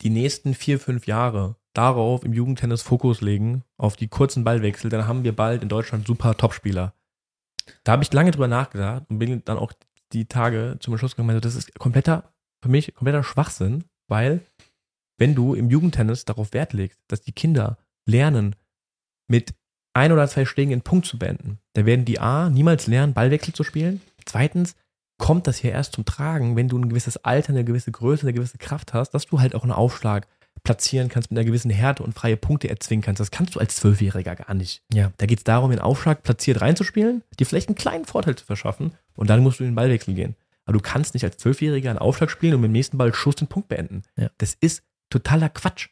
die nächsten vier, fünf Jahre darauf im Jugendtennis Fokus legen, auf die kurzen Ballwechsel, dann haben wir bald in Deutschland super Topspieler. Da habe ich lange drüber nachgedacht und bin dann auch die Tage zum Schluss gekommen, also das ist kompletter, für mich kompletter Schwachsinn, weil wenn du im Jugendtennis darauf Wert legst, dass die Kinder lernen, mit ein oder zwei Schlägen den Punkt zu beenden, dann werden die A niemals lernen, Ballwechsel zu spielen. Zweitens kommt das hier erst zum Tragen, wenn du ein gewisses Alter, eine gewisse Größe, eine gewisse Kraft hast, dass du halt auch einen Aufschlag platzieren kannst mit einer gewissen Härte und freie Punkte erzwingen kannst. Das kannst du als Zwölfjähriger gar nicht. Ja. Da geht es darum, den Aufschlag platziert reinzuspielen, dir vielleicht einen kleinen Vorteil zu verschaffen und dann musst du in den Ballwechsel gehen. Aber du kannst nicht als Zwölfjähriger einen Aufschlag spielen und mit dem nächsten Ball Schuss den Punkt beenden. Ja. Das ist totaler Quatsch.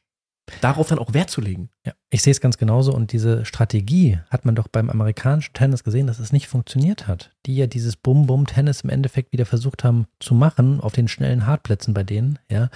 Darauf dann auch Wert zu legen. Ja, ich sehe es ganz genauso und diese Strategie hat man doch beim amerikanischen Tennis gesehen, dass es nicht funktioniert hat. Die ja dieses Bum-Bum-Tennis im Endeffekt wieder versucht haben zu machen auf den schnellen Hartplätzen bei denen, ja.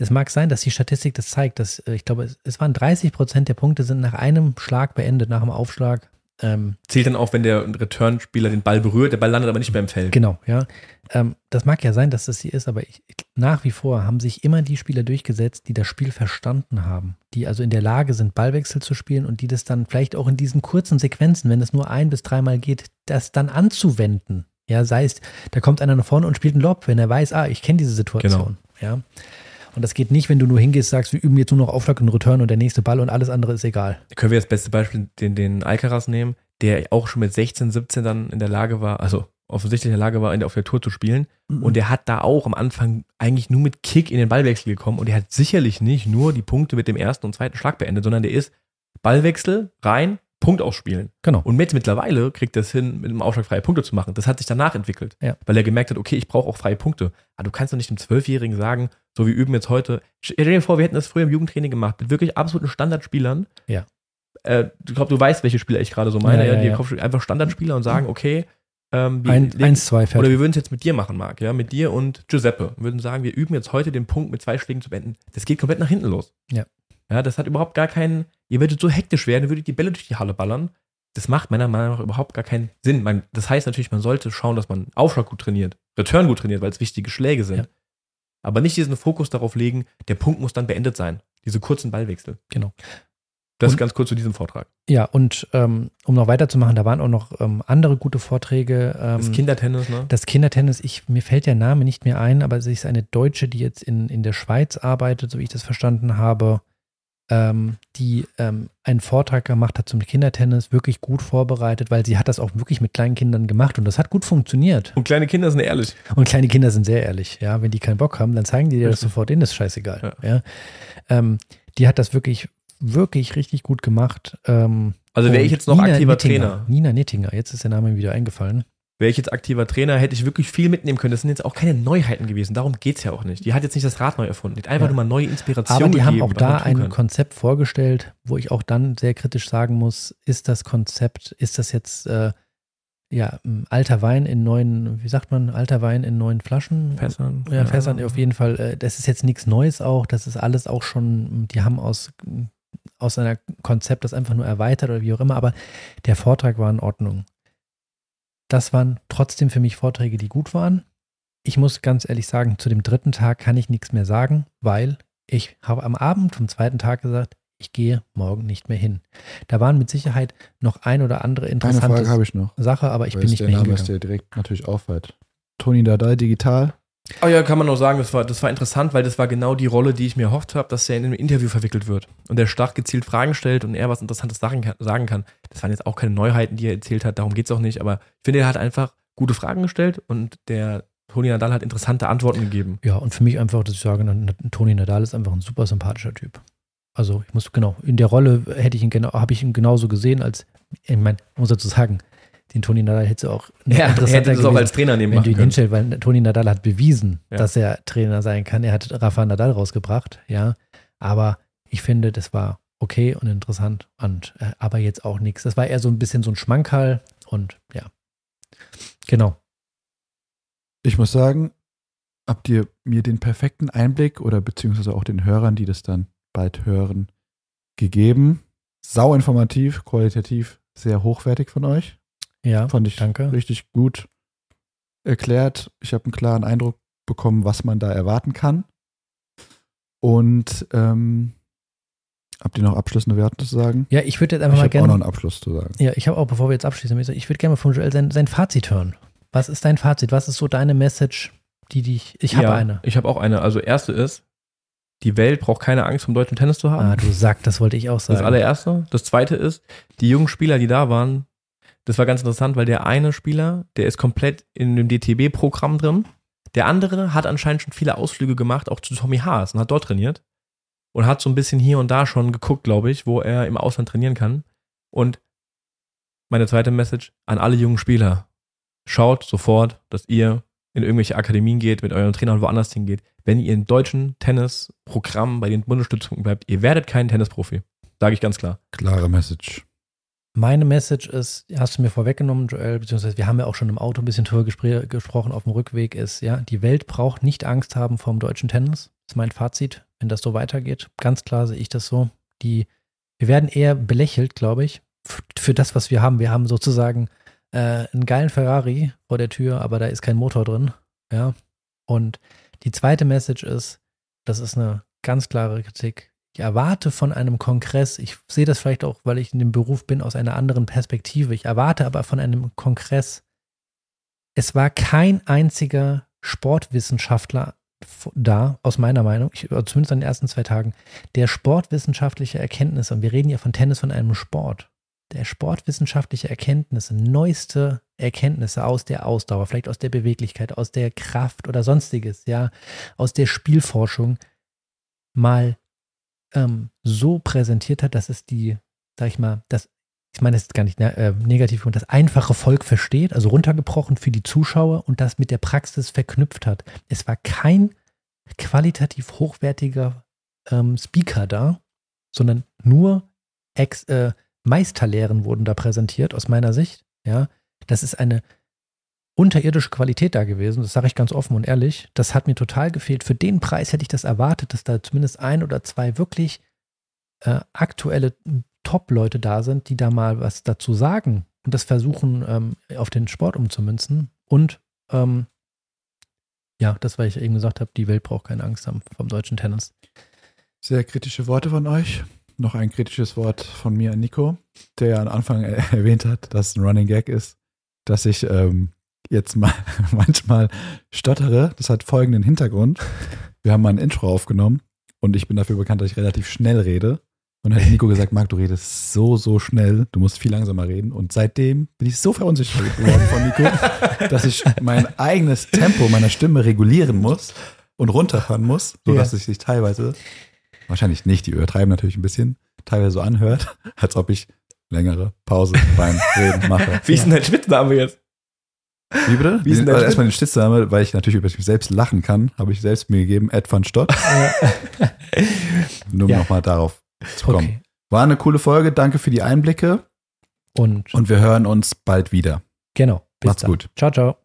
Es mag sein, dass die Statistik das zeigt, dass äh, ich glaube, es, waren 30 Prozent der Punkte sind nach einem Schlag beendet, nach dem Aufschlag. Ähm, Zählt dann auch, wenn der Return-Spieler den Ball berührt, der Ball landet aber nicht beim Feld. Genau, ja. Ähm, das mag ja sein, dass das sie ist, aber ich, nach wie vor haben sich immer die Spieler durchgesetzt, die das Spiel verstanden haben, die also in der Lage sind, Ballwechsel zu spielen und die das dann vielleicht auch in diesen kurzen Sequenzen, wenn es nur ein bis dreimal geht, das dann anzuwenden. Ja, sei es, da kommt einer nach vorne und spielt einen Lob, wenn er weiß, ah, ich kenne diese Situation. Ja. Und das geht nicht, wenn du nur hingehst, sagst, wir üben jetzt nur noch Aufschlag und Return und der nächste Ball und alles andere ist egal. Können wir das beste Beispiel den, den Alcaraz nehmen, der auch schon mit 16, 17 dann in der Lage war, also offensichtlich in der Lage war, in der, auf der Tour zu spielen. Und der hat da auch am Anfang eigentlich nur mit Kick in den Ballwechsel gekommen und der hat sicherlich nicht nur die Punkte mit dem ersten und zweiten Schlag beendet, sondern der ist Ballwechsel, rein, Punkt ausspielen. Genau. Und jetzt mittlerweile kriegt er es hin, mit dem Aufschlag freie Punkte zu machen. Das hat sich danach entwickelt. Ja. Weil er gemerkt hat, okay, ich brauche auch freie Punkte. Aber du kannst doch nicht dem Zwölfjährigen sagen, so wir üben jetzt heute. Stell dir vor, wir hätten das früher im Jugendtraining gemacht, mit wirklich absoluten Standardspielern. Ja. Äh, ich glaube, du weißt, welche Spieler ich gerade so meine. Ja, Ja, ja, die ja. Einfach Standardspieler und sagen, okay, ähm, wir Ein, eins, zwei, oder fertig. wir würden es jetzt mit dir machen, Marc, ja, mit dir und Giuseppe. Wir würden sagen, wir üben jetzt heute den Punkt mit zwei Schlägen zu beenden. Das geht komplett nach hinten los. Ja. Ja, das hat überhaupt gar keinen, ihr würdet so hektisch werden, ihr würdet die Bälle durch die Halle ballern. Das macht meiner Meinung nach überhaupt gar keinen Sinn. Man, das heißt natürlich, man sollte schauen, dass man Aufschlag gut trainiert, Return gut trainiert, weil es wichtige Schläge sind. Ja. Aber nicht diesen Fokus darauf legen, der Punkt muss dann beendet sein. Diese kurzen Ballwechsel. Genau. Das Und- ganz kurz zu diesem Vortrag. Ja, und ähm, um noch weiterzumachen, da waren auch noch ähm, andere gute Vorträge. Ähm, Das Kindertennis, ne? das Kindertennis, ich, mir fällt der Name nicht mehr ein, aber sie ist eine Deutsche, die jetzt in, in der Schweiz arbeitet, so wie ich das verstanden habe, ähm, die ähm, einen Vortrag gemacht hat zum Kindertennis, wirklich gut vorbereitet, weil sie hat das auch wirklich mit kleinen Kindern gemacht und das hat gut funktioniert. Und kleine Kinder sind ehrlich. Und kleine Kinder sind sehr ehrlich, ja. Wenn die keinen Bock haben, dann zeigen die dir das sofort, denen ist scheißegal. Ja. Ja. Ähm, die hat das wirklich, wirklich richtig gut gemacht. Ähm, Also wäre ich jetzt noch Nina aktiver Nittinger, Trainer. Nina Nittinger, jetzt ist der Name mir wieder eingefallen. Wäre ich jetzt aktiver Trainer, hätte ich wirklich viel mitnehmen können. Das sind jetzt auch keine Neuheiten gewesen. Darum geht es ja auch nicht. Die hat jetzt nicht das Rad neu erfunden. Die hat einfach Ja. nur mal neue Inspiration Aber die haben gegeben, auch was da ein kann. Konzept vorgestellt, wo ich auch dann sehr kritisch sagen muss, ist das Konzept, ist das jetzt äh, ja alter Wein in neuen, wie sagt man, alter Wein in neuen Flaschen? Fässern. Ja, Fässern auf jeden Fall. Äh, das ist jetzt nichts Neues auch. Das ist alles auch schon, die haben aus, aus einer Konzept das einfach nur erweitert oder wie auch immer, aber der Vortrag war in Ordnung. Das waren trotzdem für mich Vorträge, die gut waren. Ich muss ganz ehrlich sagen, zu dem dritten Tag kann ich nichts mehr sagen, weil ich habe am Abend vom zweiten Tag gesagt, ich gehe morgen nicht mehr hin. Da waren mit Sicherheit noch ein oder andere Eine interessante Frage habe ich noch. Sache, aber ich weil bin nicht der mehr Name ist, hingegangen. der direkt natürlich auffällt. Toni Dardai Digital, Oh ja, kann man nur sagen, das war, das war interessant, weil das war genau die Rolle, die ich mir erhofft habe, dass er in einem Interview verwickelt wird und der stark gezielt Fragen stellt und er was Interessantes sagen kann, sagen kann. Das waren jetzt auch keine Neuheiten, die er erzählt hat, darum geht es auch nicht, aber ich finde, er hat einfach gute Fragen gestellt und der Toni Nadal hat interessante Antworten gegeben. Ja, und für mich einfach, dass ich sage, Toni Nadal ist einfach ein super sympathischer Typ. Also ich muss genau, in der Rolle hätte ich ihn genau, habe ich ihn genauso gesehen, als, ich meine, muss dazu sagen, den Toni Nadal hätte du auch ja, er hätte das auch als Trainer nehmen wenn du ihn hinstellst, weil Toni Nadal hat bewiesen, ja. dass er Trainer sein kann. Er hat Rafa Nadal rausgebracht, ja. Aber ich finde, das war okay und interessant und äh, aber jetzt auch nichts. Das war eher so ein bisschen so ein Schmankerl und ja. Genau. Ich muss sagen, habt ihr mir den perfekten Einblick oder beziehungsweise auch den Hörern, die das dann bald hören, gegeben. Sau informativ, qualitativ sehr hochwertig von euch. Ja, fand ich danke. richtig gut erklärt. Ich habe einen klaren Eindruck bekommen, was man da erwarten kann. Und ähm, habt ihr noch abschließende Werte zu sagen? Ja, ich würde jetzt einfach ich mal gerne. Ich habe auch noch einen Abschluss zu sagen. Ja, ich habe auch, bevor wir jetzt abschließen, ich würde gerne mal von Joel sein, sein Fazit hören. Was ist dein Fazit? Was ist so deine Message, die dich. Ich habe ja, eine. Ich habe auch eine. Also, erste ist, die Welt braucht keine Angst vom deutschen Tennis zu haben. Ah, du sagst, das wollte ich auch sagen. Das allererste. Das zweite ist, die jungen Spieler, die da waren, das war ganz interessant, weil der eine Spieler, der ist komplett in dem DTB-Programm drin. Der andere hat anscheinend schon viele Ausflüge gemacht, auch zu Tommy Haas und hat dort trainiert. Und hat so ein bisschen hier und da schon geguckt, glaube ich, wo er im Ausland trainieren kann. Und meine zweite Message an alle jungen Spieler. Schaut sofort, dass ihr in irgendwelche Akademien geht, mit euren Trainern woanders hingeht. Wenn ihr im deutschen Tennisprogramm bei den Bundesstützpunkten bleibt, ihr werdet kein Tennisprofi. Sage ich ganz klar. Klare Message. Meine Message ist, hast du mir vorweggenommen, Joel, beziehungsweise wir haben ja auch schon im Auto ein bisschen drüber gespr gesprochen auf dem Rückweg, ist, ja, die Welt braucht nicht Angst haben vom deutschen Tennis. Das ist mein Fazit, wenn das so weitergeht. Ganz klar sehe ich das so. Die, wir werden eher belächelt, glaube ich, für das, was wir haben. Wir haben sozusagen äh, einen geilen Ferrari vor der Tür, aber da ist kein Motor drin. Ja. Und die zweite Message ist, das ist eine ganz klare Kritik. Ich erwarte von einem Kongress, ich sehe das vielleicht auch, weil ich in dem Beruf bin, aus einer anderen Perspektive. Ich erwarte aber von einem Kongress, es war kein einziger Sportwissenschaftler da, aus meiner Meinung, ich, zumindest an den ersten zwei Tagen, der sportwissenschaftliche Erkenntnisse, und wir reden ja von Tennis von einem Sport, der sportwissenschaftliche Erkenntnisse, neueste Erkenntnisse aus der Ausdauer, vielleicht aus der Beweglichkeit, aus der Kraft oder sonstiges, ja, aus der Spielforschung mal ähm, so präsentiert hat, dass es die, sag ich mal, das, ich meine, das ist gar nicht ne, äh, negativ, und das einfache Volk versteht, also runtergebrochen für die Zuschauer und das mit der Praxis verknüpft hat. Es war kein qualitativ hochwertiger ähm, Speaker da, sondern nur ex, äh, Meisterlehren wurden da präsentiert, aus meiner Sicht. Ja, das ist eine unterirdische Qualität da gewesen. Das sage ich ganz offen und ehrlich. Das hat mir total gefehlt. Für den Preis hätte ich das erwartet, dass da zumindest ein oder zwei wirklich äh, aktuelle Top-Leute da sind, die da mal was dazu sagen und das versuchen, ähm, auf den Sport umzumünzen. Und ähm, ja, das, weil ich eben gesagt habe, die Welt braucht keine Angst haben vom deutschen Tennis. Sehr kritische Worte von euch noch ein kritisches Wort von mir an Nico, der ja am Anfang [LAUGHS] erwähnt hat, dass es ein Running Gag ist, dass ich ähm, jetzt mal [LAUGHS] manchmal stottere. Das hat folgenden Hintergrund. Wir haben mal ein Intro aufgenommen und ich bin dafür bekannt, dass ich relativ schnell rede. Und dann hat Nico gesagt, Marc, du redest so, so schnell, du musst viel langsamer reden. Und seitdem bin ich so verunsichert geworden von Nico, [LAUGHS] dass ich mein eigenes Tempo meiner Stimme regulieren muss und runterfahren muss, sodass ja. es sich teilweise wahrscheinlich nicht, die übertreiben natürlich ein bisschen, teilweise so anhört, als ob ich längere Pause beim Reden mache. Wie ist denn dein Spitzname jetzt? Wie bitte? Wie dein also erstmal den Spitzname, weil ich natürlich über mich selbst lachen kann, habe ich selbst mir gegeben, Ed van Stott. [LAUGHS] Nur um ja. nochmal darauf zu kommen. Okay. War eine coole Folge, danke für die Einblicke. Und, und wir hören uns bald wieder. Genau. Macht's dann. gut. Ciao, ciao.